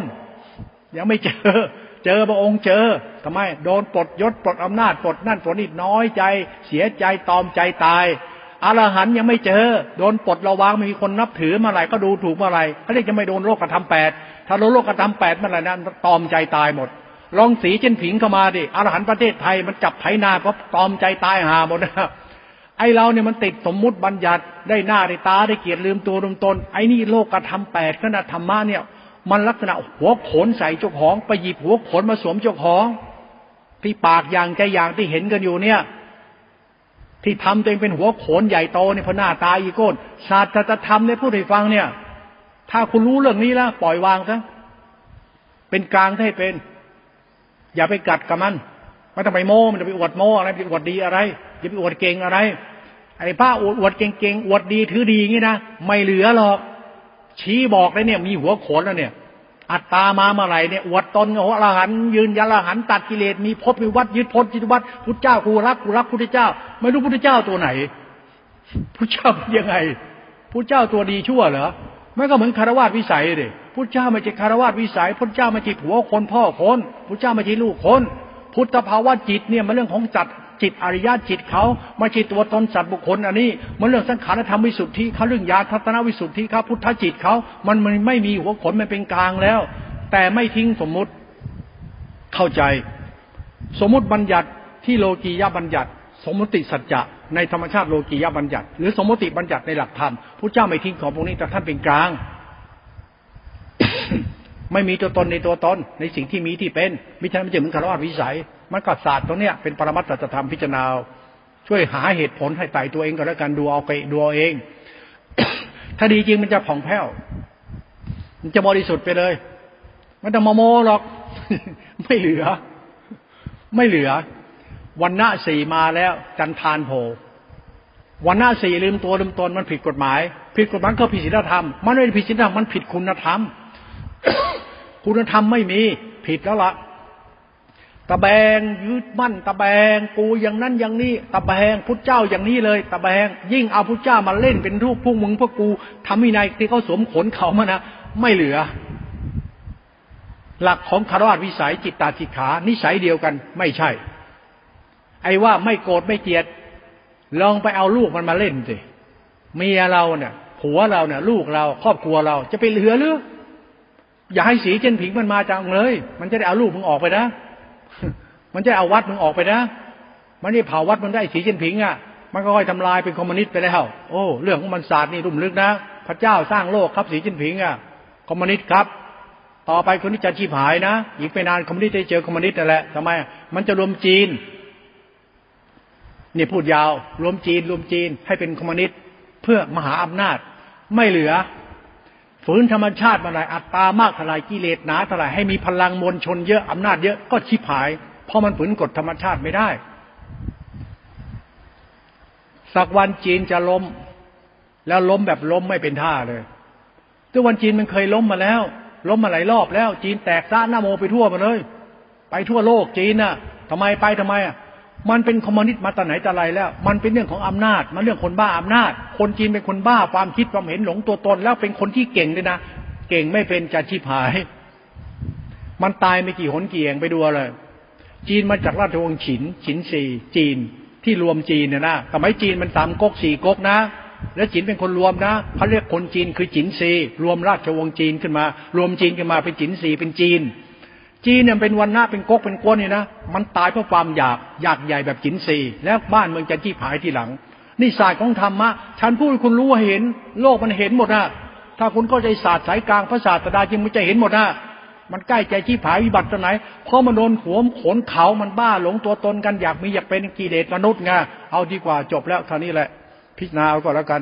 ยังไม่เจอ เจอพระองค์เจอทำไม โดนปลดยศปลดอำนาจปลดนั่นปลดนี่น้อยใจ เสียใจตอมใจตาย อรหันยังไม่เจอ โดนปลดระวางมีคนนับถือเมื่อไหร่ก็ดูถูกเมื่อไหร่เขาเรียกจะไม่โดนโลกกระทำแปดถ้าโดนโลกกระทำแปดเมื่อไหร่นั้นตอมใจตายหมด ลองสีเช่นผิงเข้ามาดิอรหันประเทศไทยมันจับไถนาก็ตอมใจตายหาหมดนะไอเราเนี่ยมันติดสมมุติบัญญัติได้หน้าได้ตาได้เกียรติลืมตัวลืมตนไอนี่โลกกระทำแปดขนาดธรรมะเนี่ย มันลักษณะหัวขนใส่เจ้าของไปหยิบหัวขนมาสวมเจ้าของที่ปากอย่างใจอย่างที่เห็นกันอยู่เนี่ย ที่ทำตัวเองเป็นหัวโขนใหญ่โตในพหน้าตาอีโก้นศาสตร์ธรรมเนี่ยพูดให้ฟังเนี่ย ถ้าคุณรู้เรื่องนี้แล้วปล่อยวางซะเป็นกลางให้เป็น อย่าไปกัดกับมันไม่ต้องไปโม้มันจะไปอวดโม้อะไรไปอวดดีอะไรอย่าไปอวดเก่งอะไรไอ้ป้าอวดอวดเก่งๆอวดดีถือดีงี้นะไม่เหลือหรอกชี้บอกเลยเนี่ย มีหัวโขนแล้วเนี่ย อัตตามาเมื่อไหร่เนี่ยอวดตนโอ้อรหันยืนยันอรหันตัดกิเลสมีพจน์มีวัดยึดพจน์ยึดวัดพุทธเจ้ากูรักกูรักพุทธเจ้า ไม่รู้พุทธเจ้าตัวไหนพุทธเจ้ายังไงพุทธเจ้าตัวดีชั่วเหรอไม่ก็เหมือนคารวะวิสัยเลยพุทธเจ้าไม่ใช่คารวะวิสัยพุทธเจ้าไม่ใช่ผัวคนพ่อคนพุทธเจ้าไม่ใช่ลูกคน พุทธภาวะจิตเนี่ยมันเรื่องของจัด จิตอริยจิตเขาไม่ใช่ตัวตนสัตว์บุคคลอันนี้มันเรื่องสังขารธรรมวิสุทธิเขาเรื่องญาทัศนวิสุทธิเขาพุทธจิตเขามันมันไม่มีหัวขนมันเป็นกลางแล้ว แต่ไม่ทิ้งสมมุติเข้าใจ สมมุติบัญญัติที่โลกียบัญญัติ สมมติสัจจะในธรรมชาติโลกียบัญญัติ หรือสมมติบัญญัติในหลักธรรมพระเจ้าไม่ทิ้งของพวกนี้แต่ท่านเป็นกลาง ไม่มีตัวตนในตัวตนในสิ่งที่มีที่เป็นไม่ใช่ไม่ใช่เหมือนคารวะวิสัย มันก็ศาสตร์ตรงเนี้ยเป็นปรมัตถธรรมพิจารณาช่วยหาเหตุผลให้ไต่ตัวเองก็แล้วกันดูเอาไปดูเอาเอง ถ้าดีจริงมันจะผ่องแผ้ว มันจะบริสุทธิ์ไปเลยไม่ต้องโมโมหรอก ไม่เหลือ ไม่เหลือ วันหน้าสี่มาแล้ว จันทานโผวันหน้าสี่ลืมตัวลืมตนมันผิดกฎหมาย ผิดกฎหมายก็ผิดศีลธรรม มันไม่ผิดศีลธรรมมันผิดคุณธรรม คุณธรรมไม่มีผิดแล้วละตะแบงยึดมั่น ตะแบงกูอย่างนั้นอย่างนี้ ตะแบงพุทธเจ้าอย่างนี้เลย ตะแบงยิ่งเอาพุทธเจ้ามาเล่นเป็นรูปพวกมึงพวกกูทำวินัยที่เขาสวมขนเขามานะไม่เหลือ หลักของคารวะวิสัยจิตตาจิตขา นิสัยเดียวกัน ไม่ใช่ ไอ้ว่าไม่โกรธไม่เกลียด ลองไปเอาลูกมันมาเล่นสิเมียเราเนี่ยผัวเราเนี่ย ลูกเราครอบครัวเราจะไปเหลือหรือ อย่าให้สีเจนผิงมันมาจังเลย มันจะได้เอาลูกมึงออกไปนะ มันจะเอาวัดมึงออกไปนะ มันนี่เผาวัดมันได้สีเจนผิงอะ มันก็ค่อยทำลายเป็นคอมมิวนิสต์ไปแล้ว โอ้ เรื่องของมันศาสตร์นี่รุ่มลึกนะ พระเจ้าสร้างโลกครับสีเจนผิงอะ คอมมิวนิสต์ครับ ต่อไปคนนี้จะชีพหายนะ อีกไม่นานคอมมิวนิสต์จะเจอคอมมิวนิสต์นั่นแหละทำไม มันจะรวมจีน นี่พูดยาว รวมจีน รวมจีนให้เป็นคอมมิวนิสต์เพื่อมหาอำนาจ ไม่เหลือ ฝืนธรรมชาติมาไหนอัตตามากเท่าไรกิเลสหนาเท่าไรให้มีพลังมวลชนเยอะอำนาจเยอะก็ชิบหาย เพราะมันฝืนกฎธรรมชาติไม่ได้ สักวันจีนจะล้ม แล้วล้มแบบล้มไม่เป็นท่าเลยทุกวันจีนมันเคยล้มมาแล้ว ล้มมาหลายรอบแล้ว จีนแตกซ่าหน้าโมไปทั่วมาเลย ไปทั่วโลกจีนน่ะทำไมไปทำไมอะ มันเป็นคอมมิวนิสต์มาแต่ไหนแต่ไรแล้ว มันเป็นเรื่องของอำนาจ มันเรื่องคนบ้าอำนาจ คนจีนเป็นคนบ้าความคิดความเห็นหลงตัวตน แล้วเป็นคนที่เก่งด้วยนะ เก่งไม่เป็นจะชิบหาย มันตายไม่กี่หนกี่แห่งไปดูเลย จีนมาจากราชวงศ์ฉิน ฉินซีจีนที่รวมจีนเนี่ยนะสมัยจีนมันสามก๊กสี่ก๊กนะ แล้วจีนเป็นคนรวมนะเขาเรียกคนจีนคือจินซีรวมราชวงศ์จีนขึ้นมา รวมจีนขึ้นมาเป็นจินซีเป็นจีน จีนเนี่ยเป็นวันหน้าเป็นก๊กเป็นก้นเนี่ยนะมันตายเพราะความอยากอยากใหญ่แบบจินซีแล้วบ้านเมืองจะที่ผายทีหลัง นี่ศาสตร์ของธรรมะฉันพูดคุณรู้เห็น โลกมันเห็นหมดนะถ้าคุณก็ใจศาสตร์สายกลางพระศาสตราจริงมันจะเห็นหมดนะมันใกล้ใจที่ผายวิบัติตรงไหน เพราะมันโดนหัวขนเขามันบ้าหลงตัวตนกันอยากมีอยากเป็นกิเลสมนุษย์ไงเอาดีกว่าจบแล้วเท่านี้แหละ พิจารณาเอาก็แล้วกัน